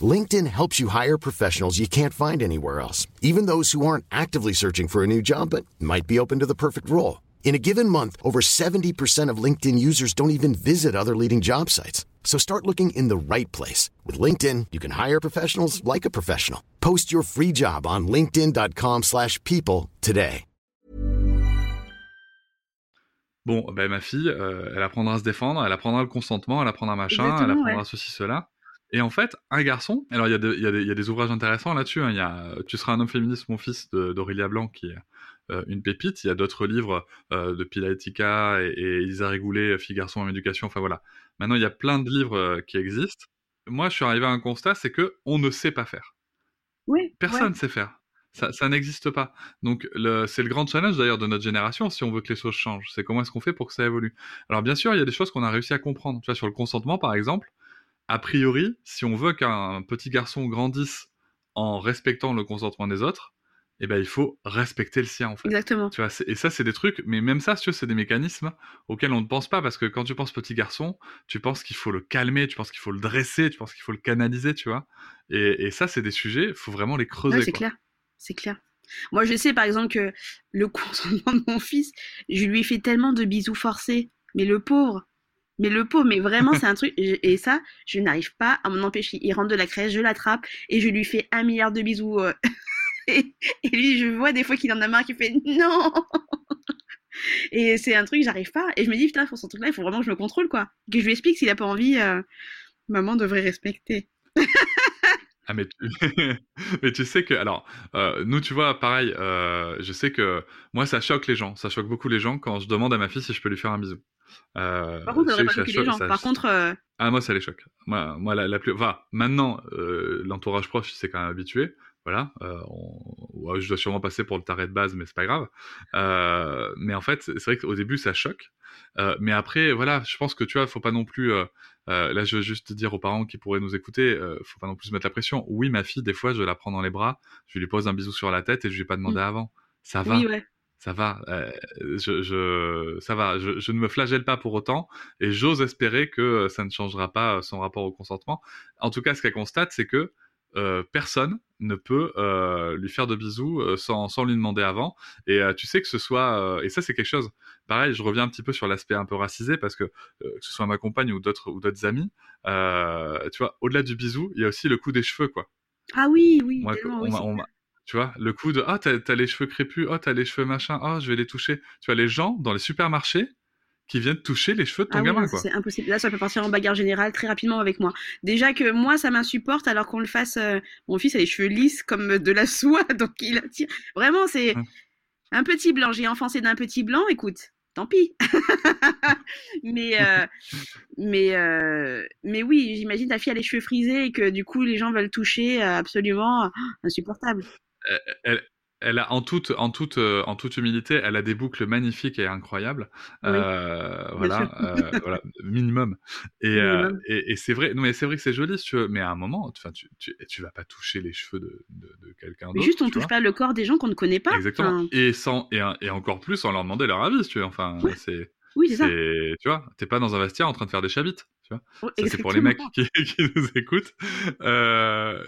LinkedIn helps you hire professionals you can't find anywhere else, even those who aren't actively searching for a new job but might be open to the perfect role. In a given month, over 70% of LinkedIn users don't even visit other leading job sites. So start looking in the right place. With LinkedIn, you can hire professionals like a professional. Post your free job on linkedin.com slash people today. Bon, ben ma fille, euh, elle apprendra à se défendre, elle apprendra le consentement, elle apprendra machin, elle apprendra ceci, cela. Et en fait, un garçon, alors il y, y, y, a des ouvrages intéressants là-dessus, hein. il y a Tu seras un homme féministe, mon fils, d'Aurélia Blanc, qui est euh, une pépite. Il y a d'autres livres euh, de Pila Etika et, et Elisa Rigoulet, Fille, garçon en éducation, enfin voilà. Maintenant, il y a plein de livres qui existent. Moi, je suis arrivé à un constat, c'est que on ne sait pas faire. Oui. Personne ne sait faire. Ça, n'existe pas. Donc c'est le grand challenge d'ailleurs de notre génération si on veut que les choses changent. C'est comment est-ce qu'on fait pour que ça évolue? Alors bien sûr, il y a des choses qu'on a réussi à comprendre. Tu vois, sur le consentement par exemple, a priori, si on veut qu'un petit garçon grandisse en respectant le consentement des autres, eh ben, il faut respecter le sien en fait. Exactement. Tu vois, et ça c'est des trucs, mais même ça, c'est des mécanismes auxquels on ne pense pas parce que quand tu penses petit garçon, tu penses qu'il faut le calmer, tu penses qu'il faut le dresser, tu penses qu'il faut le canaliser, tu vois. Et, ça, c'est des sujets, il faut vraiment les creuser. c'est clair c'est clair. Moi, je sais par exemple que le <laughs> consentement de mon fils, je lui fais tellement de bisous forcés. Mais le pauvre, mais le pauvre, mais vraiment, c'est un truc. Et ça, je n'arrive pas à m'en empêcher. Il rentre de la crèche, je l'attrape et je lui fais un milliard de bisous. Euh. <laughs> et, lui, je vois des fois qu'il en a marre, qu'il fait non. et c'est un truc, j'arrive pas. Et je me dis, putain, pour ce truc-là, il faut vraiment que je me contrôle, quoi. Que je lui explique s'il a pas envie, euh, maman devrait respecter. <laughs> Ah, mais tu... <laughs> mais tu sais que, alors, euh, nous, tu vois, pareil, je sais que moi, ça choque les gens. Ça choque beaucoup les gens quand je demande à ma fille si je peux lui faire un bisou. Euh, par contre, ça pas les gens. Par contre. Ah, moi, ça les choque. Moi, moi la, plus. Enfin, maintenant, l'entourage proche, c'est quand même habitué. Voilà. je dois sûrement passer pour le taré de base, mais c'est pas grave. mais en fait, c'est vrai qu'au début, ça choque. mais après, voilà, je pense que tu vois, faut pas non plus euh, là, je veux juste dire aux parents qui pourraient nous écouter, euh, faut pas non plus mettre la pression. Oui, ma fille, des fois, je la prends dans les bras, je lui pose un bisou sur la tête et je lui ai pas demandé mmh. avant. ça va. Oui, ouais. Ça va, euh, je, je, ça va. Je, je, ne me flagelle pas pour autant, et j'ose espérer que ça ne changera pas son rapport au consentement. En tout cas, ce qu'elle constate, c'est que euh, personne ne peut euh, lui faire de bisous euh, sans, sans, lui demander avant. Et tu sais que ce soit, et ça c'est quelque chose. Pareil, je reviens un petit peu sur l'aspect un peu racisé parce que que ce soit ma compagne ou d'autres ou d'autres amis, tu vois, au-delà du bisou, il y a aussi le coup des cheveux, quoi. Ah oui, oui. Tellement, on, oui, on tu vois, le coup de ah t'as les cheveux crépus, oh t'as les cheveux machin, oh je vais les toucher. Tu vois les gens dans les supermarchés qui viennent toucher les cheveux de ton Ah gamin, c'est impossible. Là, ça peut partir en bagarre générale très rapidement avec moi. Déjà que moi, ça m'insupporte alors qu'on le fasse. euh, Mon fils a les cheveux lisses comme de la soie, <laughs> donc il attire. Vraiment, c'est Hum. un petit blanc. J'ai enfoncé d'un petit blanc, écoute, tant pis. <laughs> mais, euh, mais, euh, mais oui, j'imagine ta fille a les cheveux frisés et que du coup, les gens veulent toucher absolument. insupportable. Elle, elle a en toute, en toute, euh, en toute humilité, elle a des boucles magnifiques et incroyables. Oui, Euh, voilà, euh, voilà, minimum. Et, euh, Minimum. et, et c'est vrai, non mais c'est vrai que c'est joli, si tu veux, mais à un moment, enfin, tu, tu, tu vas pas toucher les cheveux de, de, de quelqu'un Mais d'autre. juste, on touche vois. pas le corps des gens qu'on ne connaît pas. Exactement. Enfin, Et sans, et, un- et encore plus sans leur demander leur avis, si tu veux. Enfin, Ouais. c'est, oui, c'est ça. tu vois, t'es pas dans un vestiaire en train de faire des chabites, tu vois. Ça, c'est pour les mecs qui, <laughs> qui nous écoutent. Euh,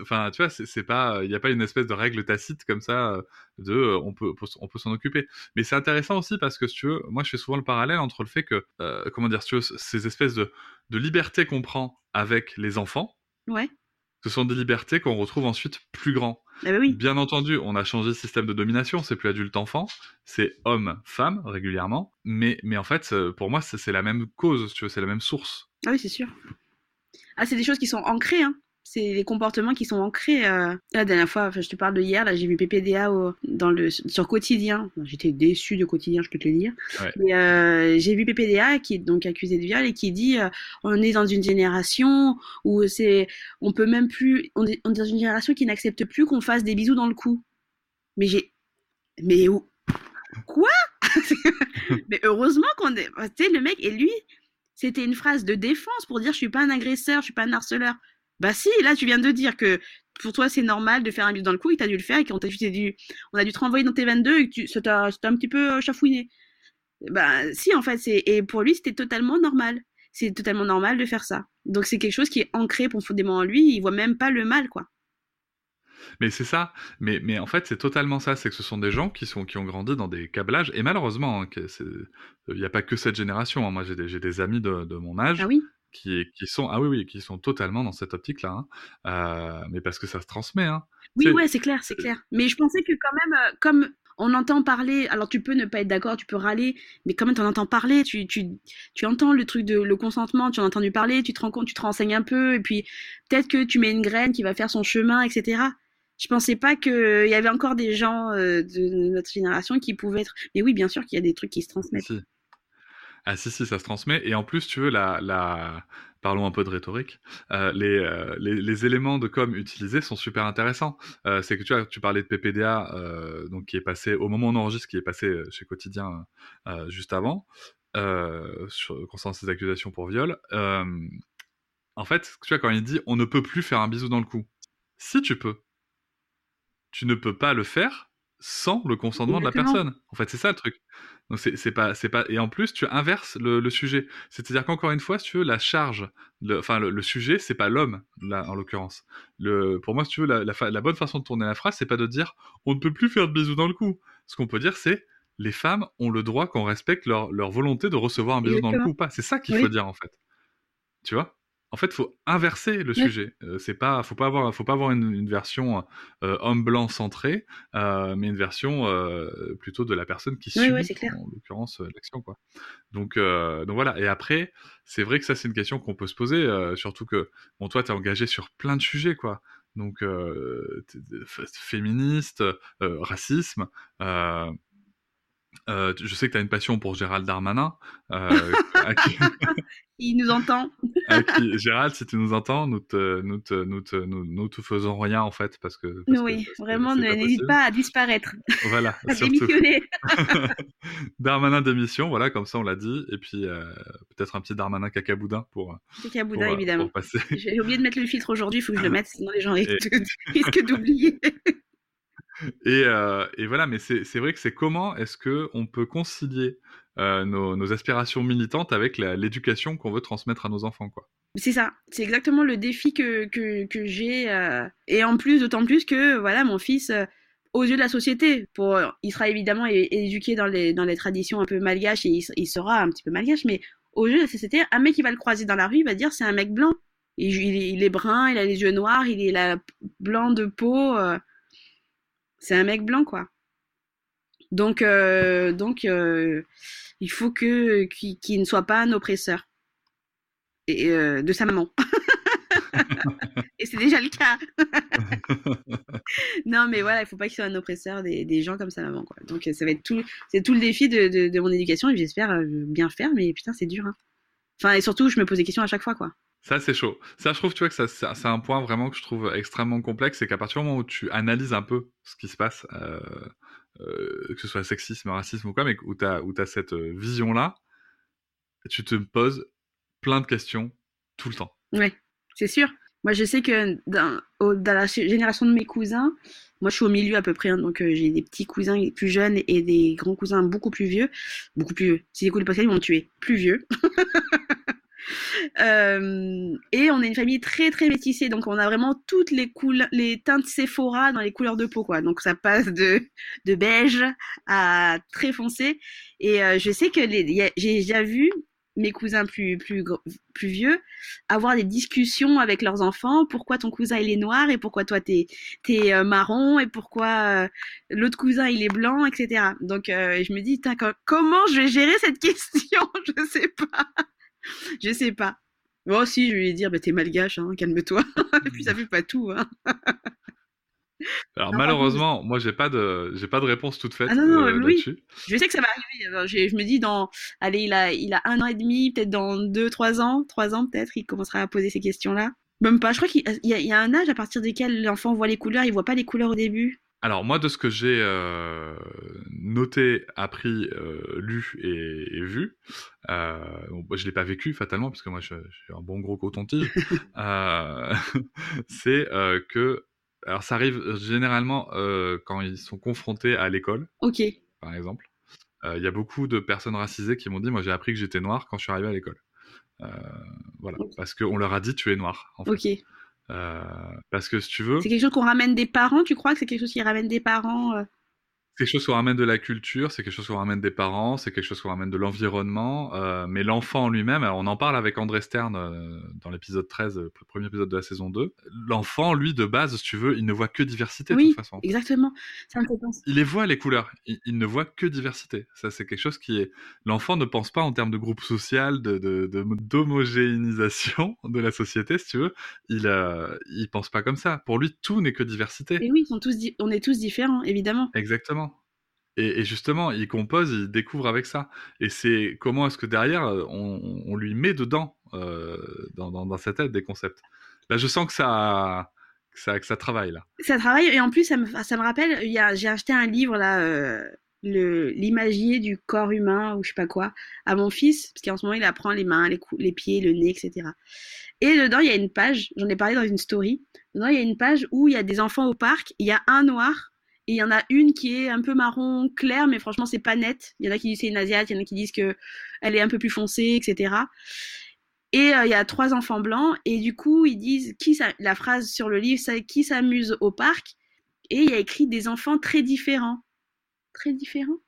Enfin, tu vois, c'est c'est pas, il n'y a pas une espèce de règle tacite comme ça euh, de, euh, on peut, on peut s'en occuper. Mais c'est intéressant aussi parce que si tu veux, moi, je fais souvent le parallèle entre le fait que, comment dire, si tu veux, ces espèces de, de libertés qu'on prend avec les enfants, Ouais. ce sont des libertés qu'on retrouve ensuite plus grands. Bah oui. Bien entendu, on a changé le système de domination, c'est plus adulte-enfant, c'est homme-femme régulièrement, mais, mais en fait, euh, pour moi, c'est la même cause, c'est la même source. Ah oui, c'est sûr. Ah, c'est des choses qui sont ancrées, hein. C'est des comportements qui sont ancrés. euh. La dernière fois, enfin, je te parle de hier, là, j'ai vu PPDA au- dans le, sur Quotidien. J'étais déçue de Quotidien, je peux te le dire. Ouais. Mais euh, j'ai vu PPDA qui est donc accusé de viol et qui dit euh, on est dans une génération où c'est on peut même plus on est, on est dans une génération qui n'accepte plus qu'on fasse des bisous dans le cou. Mais j'ai mais où quoi? <laughs> Mais heureusement qu'on est tu sais le mec et lui c'était une phrase de défense pour dire je suis pas un agresseur, je suis pas un harceleur. Bah si, là tu viens de dire que pour toi c'est normal de faire un bisou dans le cou et t'as dû le faire et qu'on t'a dû on a dû te renvoyer dans tes 22 et que tu ça t'a un petit peu euh, chafouiné. Bah si en fait c'est et pour lui c'était totalement normal. C'est totalement normal de faire ça. Donc c'est quelque chose qui est ancré profondément en lui, il voit même pas le mal quoi. Mais c'est ça. Mais, mais en fait, c'est totalement ça. C'est que ce sont des gens qui, sont, qui ont grandi dans des câblages. Et malheureusement, hein, il n'y a pas que cette génération. hein. Moi, j'ai des, des amis de, de mon âge Ah oui qui, qui sont, ah oui, oui, qui sont totalement dans cette optique-là. hein. Euh, mais parce que ça se transmet. Hein. Oui, C'est- ouais, c'est clair, c'est clair. Mais je pensais que quand même, euh, comme on entend parler, alors tu peux ne pas être d'accord, tu peux râler, mais quand même tu en entends parler, tu, tu, tu entends le truc de le consentement, tu en as entendu parler, tu te rends compte, tu te renseignes un peu, et puis peut-être que tu mets une graine qui va faire son chemin, etc. Je pensais pas qu'il y avait encore des gens euh, de notre génération qui pouvaient être. Mais oui, bien sûr qu'il y a des trucs qui se transmettent. Si. Ah si, si, ça se transmet. Et en plus, tu veux, la, la... parlons un peu de rhétorique, euh, les, euh, les, les éléments de com utilisés sont super intéressants. Euh, c'est que tu vois, tu parlais de PPDA, donc qui est passé, au moment où on enregistre, qui est passé chez Quotidien juste avant, sur, concernant ces accusations pour viol. En fait, tu vois, quand il dit on ne peut plus faire un bisou dans le cou, si tu peux, tu ne peux pas le faire sans le consentement de la personne. En fait, c'est ça le truc. Donc c'est c'est pas c'est pas et en plus tu inverses le, le sujet. C'est-à-dire qu'encore une fois, si tu veux la charge, le, enfin le, le sujet, c'est pas l'homme là en l'occurrence. Le pour moi, si tu veux la, la, fa- la bonne façon de tourner la phrase, c'est pas de dire on ne peut plus faire de bisous dans le cou. Ce qu'on peut dire, c'est les femmes ont le droit qu'on respecte leur, leur volonté de recevoir un bisou dans le cou ou pas. C'est ça qu'il Oui. faut dire en fait. Tu vois? En fait, faut inverser le Oui. sujet. Euh, c'est pas, faut pas avoir, faut pas avoir une, une version euh, homme blanc centré, euh, mais une version euh, plutôt de la personne qui Oui, subit, clair. en l'occurrence, euh, l'action quoi. Donc, donc voilà. Et après, c'est vrai que ça c'est une question qu'on peut se poser, surtout que bon, toi t'es engagé sur plein de sujets quoi. Donc féministe, racisme. euh, je sais que tu as une passion pour Gérald Darmanin. euh, <laughs> à qui- Il nous entend. <laughs> qui- Gérald, si tu nous entends, nous te, nous te, nous te, nous, nous te faisons rien en fait parce que. parce que- oui, parce vraiment, n'hésite pas à disparaître, Voilà, <laughs> à démissionner. <laughs> Darmanin d'émission, voilà, comme ça on l'a dit, et puis euh, peut-être un petit Darmanin cacaboudin pour, C'est qu'à pour, euh, évidemment. pour passer. J'ai oublié de mettre le filtre aujourd'hui, il faut que je le mette, sinon les gens Et- risquent d'oublier. et, euh, et, voilà, mais c'est vrai que c'est comment est-ce que on peut concilier euh, nos, nos, aspirations militantes avec l'éducation qu'on veut transmettre à nos enfants, quoi. C'est ça, c'est exactement le défi que, que, j'ai. Euh, et en plus, d'autant plus que voilà, mon fils, euh, aux yeux de la société, pour, il sera évidemment éduqué dans les, dans les traditions un peu malgaches et il, sera un petit peu malgache, mais aux yeux de la société, un mec qui va le croiser dans la rue, il va dire c'est un mec blanc. Il, il, est brun, il a les yeux noirs, il est la, blanc de peau. Euh, c'est un mec blanc, quoi. Donc, euh, donc euh, il faut que qu'il ne soit pas un oppresseur et, euh, de sa maman. <laughs> et c'est déjà le cas. <laughs> non, mais voilà, il faut pas qu'il soit un oppresseur des, des, gens comme sa maman, quoi. Donc, ça va être tout, c'est tout le défi de, de, de mon éducation et j'espère bien faire, mais putain, c'est dur. Hein. Enfin, et surtout, je me pose des questions à chaque fois, quoi. Ça, c'est chaud. Ça, je trouve, tu vois, que ça, c'est un point vraiment que je trouve extrêmement complexe, c'est qu'à partir du moment où tu analyses un peu ce qui se passe, euh, que ce soit sexisme, racisme ou quoi, mais où tu as, cette euh, vision-là, tu te poses plein de questions tout le temps. Oui, c'est sûr. Moi, je sais que dans, dans, la génération de mes cousins, moi, je suis au milieu à peu près, hein, donc euh, j'ai des petits cousins plus jeunes et des grands cousins beaucoup plus vieux. Beaucoup plus vieux. Si écoutent le podcast, ils vont me tuer. Plus vieux. <laughs> Euh, et on est une famille très très métissée, donc on a vraiment toutes les couleurs, les teintes Sephora dans les couleurs de peau, quoi. Donc ça passe de, de beige à très foncé. Et euh, je sais que j'ai déjà vu mes cousins plus, plus, plus vieux avoir des discussions avec leurs enfants. Pourquoi ton cousin il est noir et pourquoi toi t'es es, euh, marron et pourquoi l'autre cousin il est blanc, etc. Donc je me dis, comment je vais gérer cette <laughs> question? Je sais pas. je sais pas. Moi aussi, je vais lui dire, bah, t'es malgache, hein, calme-toi. <laughs> Et puis ça fait pas tout. Hein. Alors malheureusement, moi j'ai pas de j'ai pas de réponse toute faite ah non, non, euh, Je sais que ça va arriver. Je, je, me dis dans allez il a il a un an et demi, peut-être dans deux trois ans, trois ans peut-être, il commencera à poser ces questions-là. Même pas. Je crois qu'il y, y, a un âge à partir duquel l'enfant voit les couleurs. Il voit pas les couleurs au début. Alors moi, de ce que j'ai euh, noté, appris, euh, lu et, et vu, euh, bon, je l'ai pas vécu fatalement parce que moi je, je suis un bon gros coton-tige. <laughs> euh, <laughs> c'est que, alors ça arrive généralement quand ils sont confrontés à l'école. Ok. Par exemple, il y a beaucoup de personnes racisées qui m'ont dit, moi j'ai appris que j'étais noir quand je suis arrivé à l'école. voilà, okay. parce qu'on leur a dit tu es noir. En fait. Ok. Euh, parce que si tu veux. C'est quelque chose qu'on ramène des parents, tu crois que c'est quelque chose qui ramène des parents euh? Quelque chose qu'on ramène de la culture, c'est quelque chose qu'on ramène des parents, c'est quelque chose qu'on ramène de l'environnement, euh, mais l'enfant lui-même, alors on en parle avec André Stern euh, dans l'épisode 13, le premier épisode de la saison 2, l'enfant, lui, de base, si tu veux, il ne voit que diversité oui, de toute façon. exactement. Ça me fait penser. Il les voit, les couleurs, il, il ne voit que diversité. Ça, c'est quelque chose qui est... L'enfant ne pense pas en termes de groupe social, de, de, de, d'homogénéisation <laughs> de la société, si tu veux, il, euh, il pense pas comme ça. Pour lui, tout n'est que diversité. Et oui, sont tous on est tous différents, évidemment. Exactement. Et, justement, il compose, il découvre avec ça. Et c'est comment est-ce que derrière, on, on, lui met dedans, euh, dans, sa tête, des concepts? Là, je sens que ça, que ça, travaille, là. Ça travaille, et en plus, ça me, ça me rappelle, j'ai acheté un livre, là, euh, l'imagier du corps humain, ou je sais pas quoi, à mon fils, parce qu'en ce moment, il apprend les mains, les, les pieds, le nez, etc. Et dedans, il y a une page, j'en ai parlé dans une story, dedans, il y a une page où il y a des enfants au parc, il y a un noir, et il y en a une qui est un peu marron clair, mais franchement, c'est pas net. Il y en a qui disent c'est une asiate, il y en a qui disent que elle est un peu plus foncée, etc. Et euh, il y a trois enfants blancs, et du coup, ils disent qui la phrase sur le livre, c'est qui s'amuse au parc, et il y a écrit des enfants très différents. Très différents.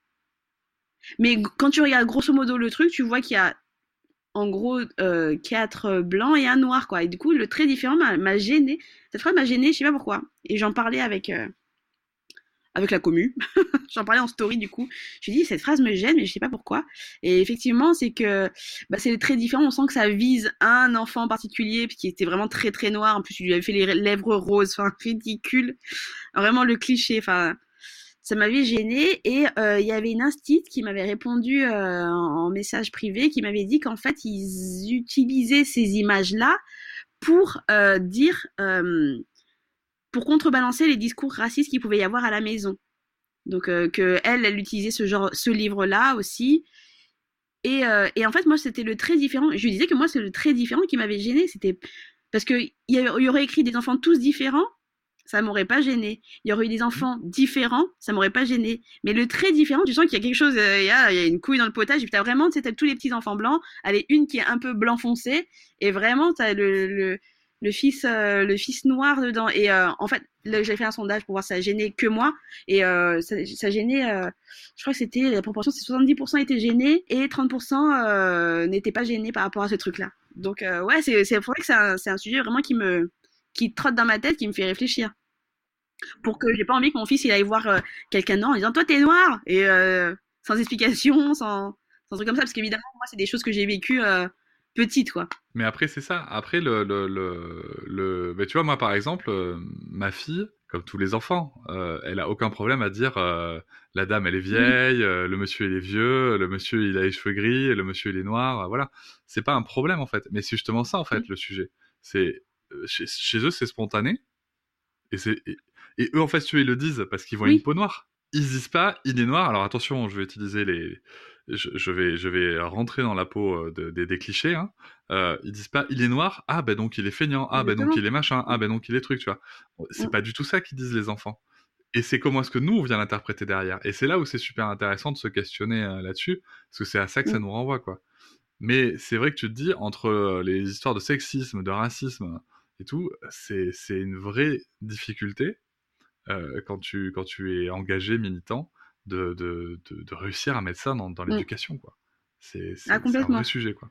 Mais quand tu regardes grosso modo le truc, tu vois qu'il y a en gros euh, quatre blancs et un noir, quoi. Et du coup, le très différent m'a gêné. Cette phrase m'a gêné, je sais pas pourquoi. Et j'en parlais avec. Euh, avec la commu. <laughs> J'en parlais en story du coup. Je dit cette phrase me gêne, mais je sais pas pourquoi. Et effectivement, c'est que bah, c'est très différent. On sent que ça vise un enfant en particulier, qui était vraiment très très noir. En plus, il lui avait fait les lèvres roses, enfin <laughs> ridicule. Vraiment le cliché. Enfin, ça m'avait gêné. Et euh, il y avait une instite qui m'avait répondu euh, en message privé, qui m'avait dit qu'en fait ils utilisaient ces images là pour euh, dire pour contrebalancer les discours racistes qu'il pouvait y avoir à la maison. Donc euh, que elle, elle utilisait ce genre, ce livre-là aussi. Et, euh, en fait, moi, c'était le très différent. Je lui disais que moi, c'est le très différent qui m'avait gêné. C'était parce que il y, aurait écrit des enfants tous différents. ça m'aurait pas gêné. Il y aurait eu des enfants différents, ça m'aurait pas gêné. Mais le très différent, tu sens qu'il y a quelque chose, euh, il y, a, une couille dans le potage, et puis t'as vraiment, tu tous les petits enfants blancs, allez, une qui est un peu blanc foncé, et vraiment, t'as le, le, le fils, euh, le fils noir dedans. Et euh, en fait, j'ai fait un sondage pour voir si ça gênait que moi, et ça, ça, gênait, je crois que c'était, la proportion, c'est 70% étaient gênés, et 30% n'étaient pas gênés par rapport à ce truc-là. Donc, ouais, c'est, c'est vrai que c'est un, un sujet vraiment qui me, qui trotte dans ma tête, qui me fait réfléchir. Pour que j'ai pas envie que mon fils il aille voir euh, quelqu'un noir en disant toi t'es noir et euh, sans explication, sans, sans truc comme ça, parce qu'évidemment moi c'est des choses que j'ai vécues euh, petites quoi. Mais après c'est ça. Après le le le, le... Mais tu vois moi par exemple ma fille comme tous les enfants, elle a aucun problème à dire la dame elle est vieille, le monsieur il est vieux, le monsieur il a les cheveux gris, le monsieur il est noir, voilà. C'est pas un problème en fait, mais c'est justement ça en fait le sujet. C'est euh, chez, eux, c'est spontané. Et, et, eux, en fait, tu ils le disent parce qu'ils voient une peau noire. Ils disent pas, il est noir. Alors attention, je vais utiliser les. Je, vais, je vais rentrer dans la peau euh, des clichés. Hein. Euh, ils disent pas, il est noir. Ah, ben donc il est feignant. Ah, ben donc il est machin. Ah, ben donc il est truc, tu vois. C'est pas du tout ça qu'ils disent les enfants. Et c'est comment est-ce que nous, on vient l'interpréter derrière. Et c'est là où c'est super intéressant de se questionner là-dessus, parce que c'est à ça que ça nous renvoie, quoi. Mais c'est vrai que tu te dis, entre les histoires de sexisme, de racisme, et tout, c'est, une vraie difficulté euh, quand, tu, quand tu es engagé, militant, de, de, de, réussir à mettre ça dans, dans mmh. l'éducation. Quoi. C'est, ah, un vrai sujet. Quoi.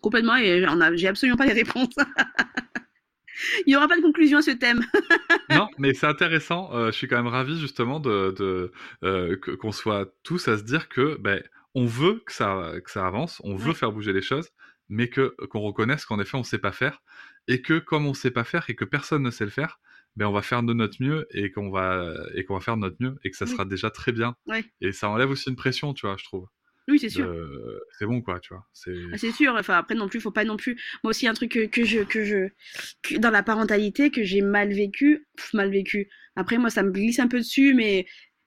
Complètement, et a, j'ai absolument pas les réponses. <laughs> Il n'y aura pas de conclusion à ce thème. <laughs> non, mais c'est intéressant. Euh, je suis quand même ravi justement de, de euh, qu'on soit tous à se dire que ben, on veut que ça, que ça avance, on veut faire bouger les choses, mais que qu'on reconnaisse qu'en effet on ne sait pas faire et que comme on ne sait pas faire et que personne ne sait le faire, ben on va faire de notre mieux et qu'on va et qu'on va faire de notre mieux et que ça sera déjà très bien. Et ça enlève aussi une pression, tu vois, je trouve. Oui, c'est sûr. c'est bon, quoi, tu vois. Ah, c'est sûr. Enfin, après non plus, faut pas non plus. Moi aussi, un truc que, que je, que je, dans la parentalité, que j'ai mal vécu, mal vécu. Après, moi, ça me glisse un peu dessus, mais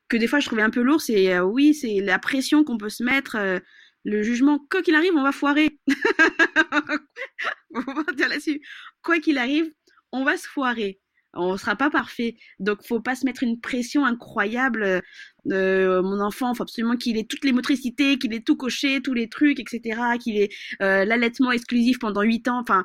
que des fois, je trouvais un peu lourd. C'est euh, oui, c'est la pression qu'on peut se mettre. Euh, le jugement, quoi qu'il arrive, on va foirer. <laughs> on va dire là-dessus. Quoi qu'il arrive, on va se foirer. On sera pas parfait. Donc, faut pas se mettre une pression incroyable. Euh, mon enfant, faut absolument qu'il ait toutes les motricités, qu'il ait tout coché, tous les trucs, etc. Qu'il ait euh, l'allaitement exclusif pendant 8 ans. Enfin,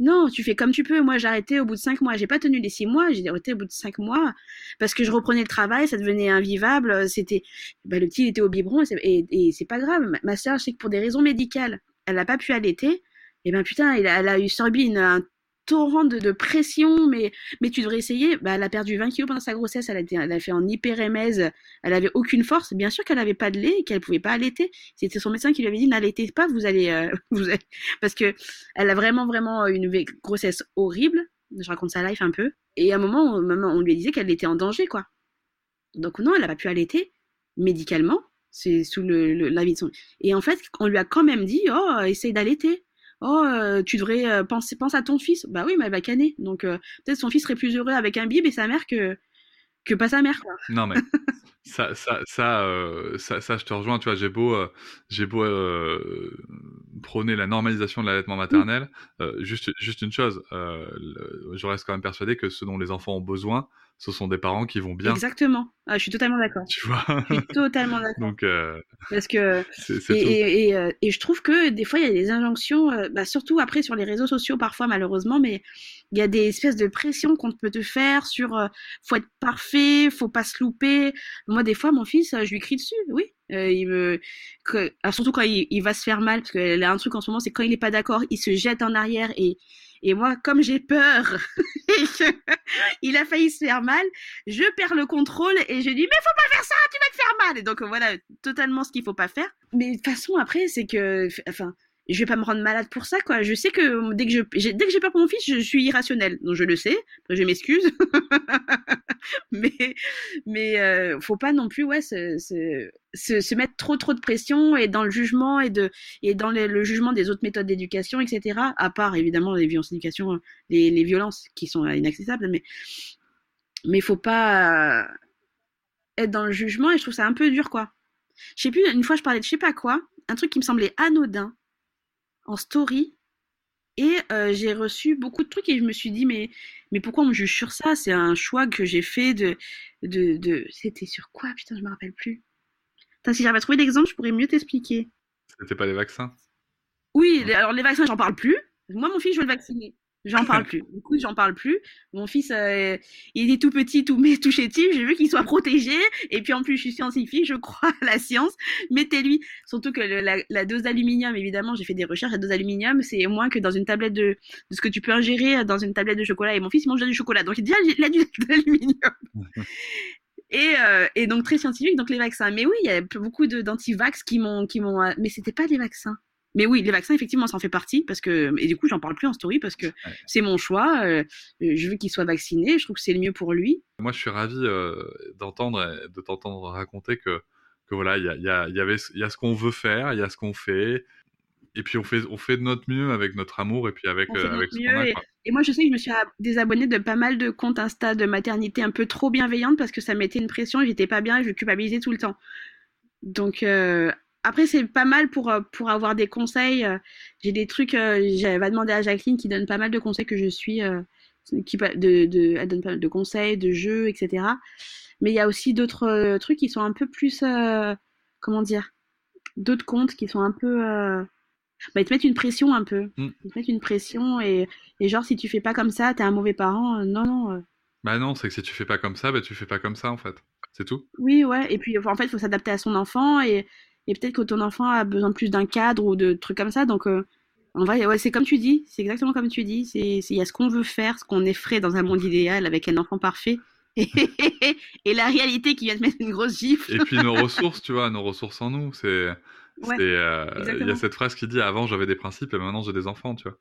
non, tu fais comme tu peux. Moi, j'ai arrêté au bout de cinq mois. J'ai pas tenu les six mois. J'ai arrêté au bout de cinq mois parce que je reprenais le travail. Ça devenait invivable. C'était, bah, le petit était au biberon et, c'est pas grave. Ma, soeur, je sais que pour des raisons médicales, elle n'a pas pu allaiter. Et ben putain, elle a, elle a eu sorbi une, un torrent de, de, pression, mais, mais tu devrais essayer. Bah, elle a perdu 20 kilos pendant sa grossesse, elle a, elle a fait en hyperémèse, elle avait aucune force. Bien sûr qu'elle n'avait pas de lait et qu'elle pouvait pas allaiter. C'était son médecin qui lui avait dit n'allaitez pas, vous allez, euh, <laughs> vous allez... parce que elle a vraiment vraiment une grossesse horrible. Je raconte sa life un peu. Et à un moment, on, lui disait qu'elle était en danger, quoi. Donc non, elle n'a pas pu allaiter médicalement. C'est sous le, l'avis de son. Et en fait, on lui a quand même dit, oh, essaye d'allaiter oh euh, tu devrais euh, penser pense à ton fils bah oui mais elle va canner. Donc euh, peut-être son fils serait plus heureux avec un bib et sa mère que que pas sa mère quoi. non mais <laughs> ça ça ça, ça, ça je te rejoins. Tu vois j'ai beau j'ai beau prôner la normalisation de l'allaitement maternel juste juste une chose je reste quand même persuadé que ce dont les enfants ont besoin ce sont des parents qui vont bien. Exactement. Ah, je suis totalement d'accord. Tu vois? Je suis totalement d'accord. <laughs> Donc, euh, parce que <laughs> et, et, euh, et, je trouve que des fois il y a des injonctions, euh, bah, surtout après sur les réseaux sociaux parfois malheureusement, mais il y a des espèces de pressions qu'on peut te faire sur euh, faut être parfait, faut pas se louper. Moi des fois mon fils, je lui crie dessus, oui. il me, que, surtout quand il, il, va se faire mal, parce qu'il a un truc en ce moment, c'est quand il est pas d'accord, il se jette en arrière et et moi, comme j'ai peur <laughs> il a failli se faire mal, je perds le contrôle et je dis mais faut pas faire ça, tu vas te faire mal. Et donc voilà, totalement ce qu'il faut pas faire. Mais de toute façon après, c'est que, enfin, je vais pas me rendre malade pour ça quoi. Je sais que dès que j'ai peur pour mon fils, je, suis irrationnelle. Donc je le sais. je m'excuse. <laughs> mais mais euh, faut pas non plus ouais se, se, mettre trop trop de pression et dans le jugement et de et dans le, jugement des autres méthodes d'éducation etc. À part évidemment les violences d'éducation, les, les violences qui sont inaccessibles, mais mais faut pas être dans le jugement et je trouve ça un peu dur quoi. Je sais plus, une fois je parlais de je sais pas quoi, un truc qui me semblait anodin en story. Et euh, j'ai reçu beaucoup de trucs et je me suis dit, mais, mais pourquoi on me juge sur ça? C'est un choix que j'ai fait de. de, de... C'était sur quoi? Putain, je me rappelle plus. Si j'avais trouvé l'exemple, je pourrais mieux t'expliquer. C'était pas les vaccins Oui, alors les vaccins, j'en parle plus. Moi, mon fils, je veux le vacciner. J'en <laughs> parle plus. Du coup, j'en parle plus. Mon fils, euh, il est tout petit, tout, mais tout chétif. Je veux qu'il soit protégé. Et puis, en plus, je suis scientifique. Je crois à la science. Mettez-lui. Surtout que le, la, la, dose d'aluminium, évidemment, j'ai fait des recherches. La dose d'aluminium, c'est moins que dans une tablette de, de ce que tu peux ingérer dans une tablette de chocolat. Et mon fils, il mange du chocolat. Donc, il dit, il a du <laughs> d'aluminium. <laughs> Et, euh, et, donc très scientifique, donc les vaccins. Mais oui, il y a beaucoup d'anti-vax qui m'ont, qui m'ont, mais c'était pas des vaccins. Mais oui, les vaccins, effectivement, ça en fait partie parce que, et du coup, j'en parle plus en story parce que ouais. c'est mon choix. Euh, je veux qu'il soit vacciné. Je trouve que c'est le mieux pour lui. Moi, je suis ravi euh, d'entendre, de t'entendre raconter que, que voilà, il y, a, y, a, y, avait, y a ce qu'on veut faire, il y a ce qu'on fait. Et puis on fait, on fait de notre mieux avec notre amour et puis avec, on fait avec ce qu'on a. Et, et, moi, je sais que je me suis désabonnée de pas mal de comptes Insta de maternité un peu trop bienveillante parce que ça mettait une pression, j'étais pas bien et je culpabilisais tout le temps. Donc, euh, après, c'est pas mal pour, pour avoir des conseils. J'ai des trucs, j'avais demandé à Jacqueline qui donne pas mal de conseils que je suis, qui, de, de, elle donne pas mal de conseils, de jeux, etc. Mais il y a aussi d'autres trucs qui sont un peu plus, euh, comment dire, d'autres comptes qui sont un peu, euh, bah, ils te mettent une pression un peu. Mm. Ils te mettent une pression et, et, genre, si tu fais pas comme ça, t'es un mauvais parent. non, non. Bah non, c'est que si tu fais pas comme ça, bah tu fais pas comme ça en fait. C'est tout. Oui, ouais. Et puis, en fait, il faut s'adapter à son enfant et et peut-être que ton enfant a besoin de plus d'un cadre ou de trucs comme ça. Donc, euh, en vrai, ouais, c'est comme tu dis, c'est exactement comme tu dis. Il y a ce qu'on veut faire, ce qu'on effraie dans un monde idéal avec un enfant parfait. <laughs> et la réalité qui vient te mettre une grosse gifle. et puis nos <laughs> ressources, tu vois, nos ressources en nous. C'est. Ouais, il euh, y a cette phrase qui dit avant j'avais des principes et maintenant j'ai des enfants, tu vois.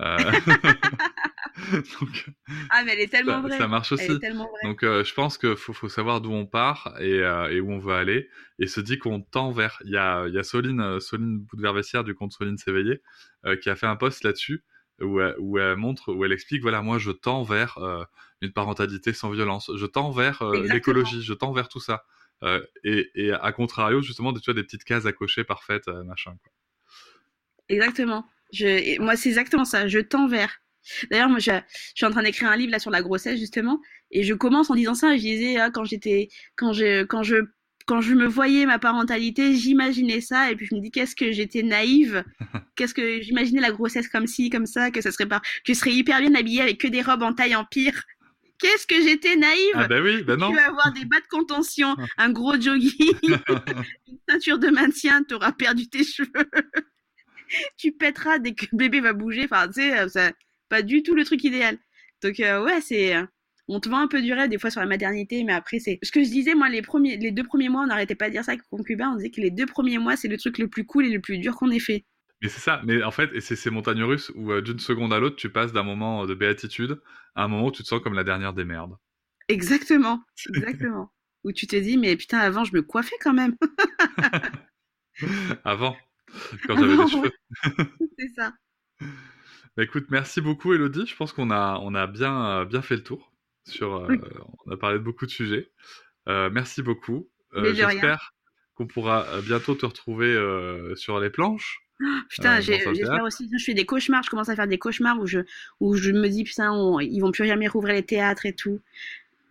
Euh... <laughs> Donc, ah mais elle est tellement ça, vraie. Ça marche aussi. Donc euh, je pense qu'il faut, faut, savoir d'où on part et, euh, et, où on veut aller et se dit qu'on tend vers. Il y a, il y a Soline, Soline Boudvervessière du compte Soline S'éveiller euh, qui a fait un post là-dessus où, où, elle montre, où elle explique voilà moi je tends vers une parentalité sans violence, je tends vers l'écologie, je tends vers tout ça. Euh, et, et, à contrario, justement, tu as des petites cases à cocher parfaites, euh, machin. Quoi. Exactement. Je, moi, c'est exactement ça. Je tends vers. D'ailleurs, moi, je, je, suis en train d'écrire un livre là sur la grossesse justement, et je commence en disant ça. Je disais ah, quand j'étais, quand je, quand je, quand je me voyais ma parentalité, j'imaginais ça, et puis je me dis qu'est-ce que j'étais naïve, <laughs> qu'est-ce que j'imaginais la grossesse comme ci, comme ça, que ça serait pas, que je serais hyper bien habillée avec que des robes en taille empire, Qu'est-ce que j'étais naïve Ah bah oui, bah non. Tu vas avoir des bas de contention, <laughs> un gros jogging, <laughs> une ceinture de maintien, tu auras perdu tes cheveux. <laughs> tu pèteras dès que bébé va bouger. Enfin, tu sais, ça, pas du tout le truc idéal. Donc euh, ouais, c'est on te vend un peu du rêve des fois sur la maternité, mais après c'est ce que je disais moi les premiers, les deux premiers mois, on n'arrêtait pas de dire ça avec concubin, on disait que les deux premiers mois c'est le truc le plus cool et le plus dur qu'on ait fait. Mais c'est ça, mais en fait, et c'est ces montagnes russes où euh, d'une seconde à l'autre, tu passes d'un moment de béatitude à un moment où tu te sens comme la dernière des merdes. Exactement, <laughs> exactement. où tu te dis, mais putain, avant, je me coiffais quand même. <laughs> avant, quand j'avais des cheveux. <laughs> c'est ça. Bah, écoute, merci beaucoup, Elodie. Je pense qu'on a, on a bien, euh, bien fait le tour. Sur, euh. On a parlé de beaucoup de sujets. Euh, merci beaucoup. J'espère qu'on pourra bientôt te retrouver sur les planches. Putain, euh, j'espère aussi. Je fais des cauchemars. Je commence à faire des cauchemars où je, où je me dis, putain, on, ils vont plus jamais rouvrir les théâtres et tout.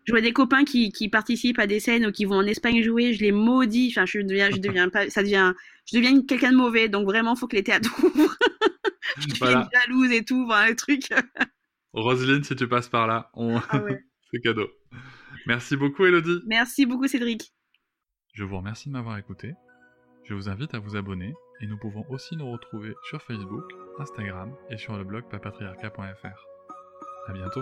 Je vois des copains qui, qui participent à des scènes ou qui vont en Espagne jouer. Je les maudis. Enfin, je deviens, je deviens pas, ça devient, je deviens quelqu'un de mauvais. Donc vraiment, faut que les théâtres <laughs> ouvrent. je voilà. jalouse et tout. Les trucs. Roselyne, si tu passes par là, on... ah ouais. <laughs> c'est cadeau. Merci beaucoup, Elodie. Merci beaucoup, Cédric. Je vous remercie de m'avoir écouté. Je vous invite à vous abonner et nous pouvons aussi nous retrouver sur Facebook, Instagram et sur le blog papatriarca.fr. À bientôt.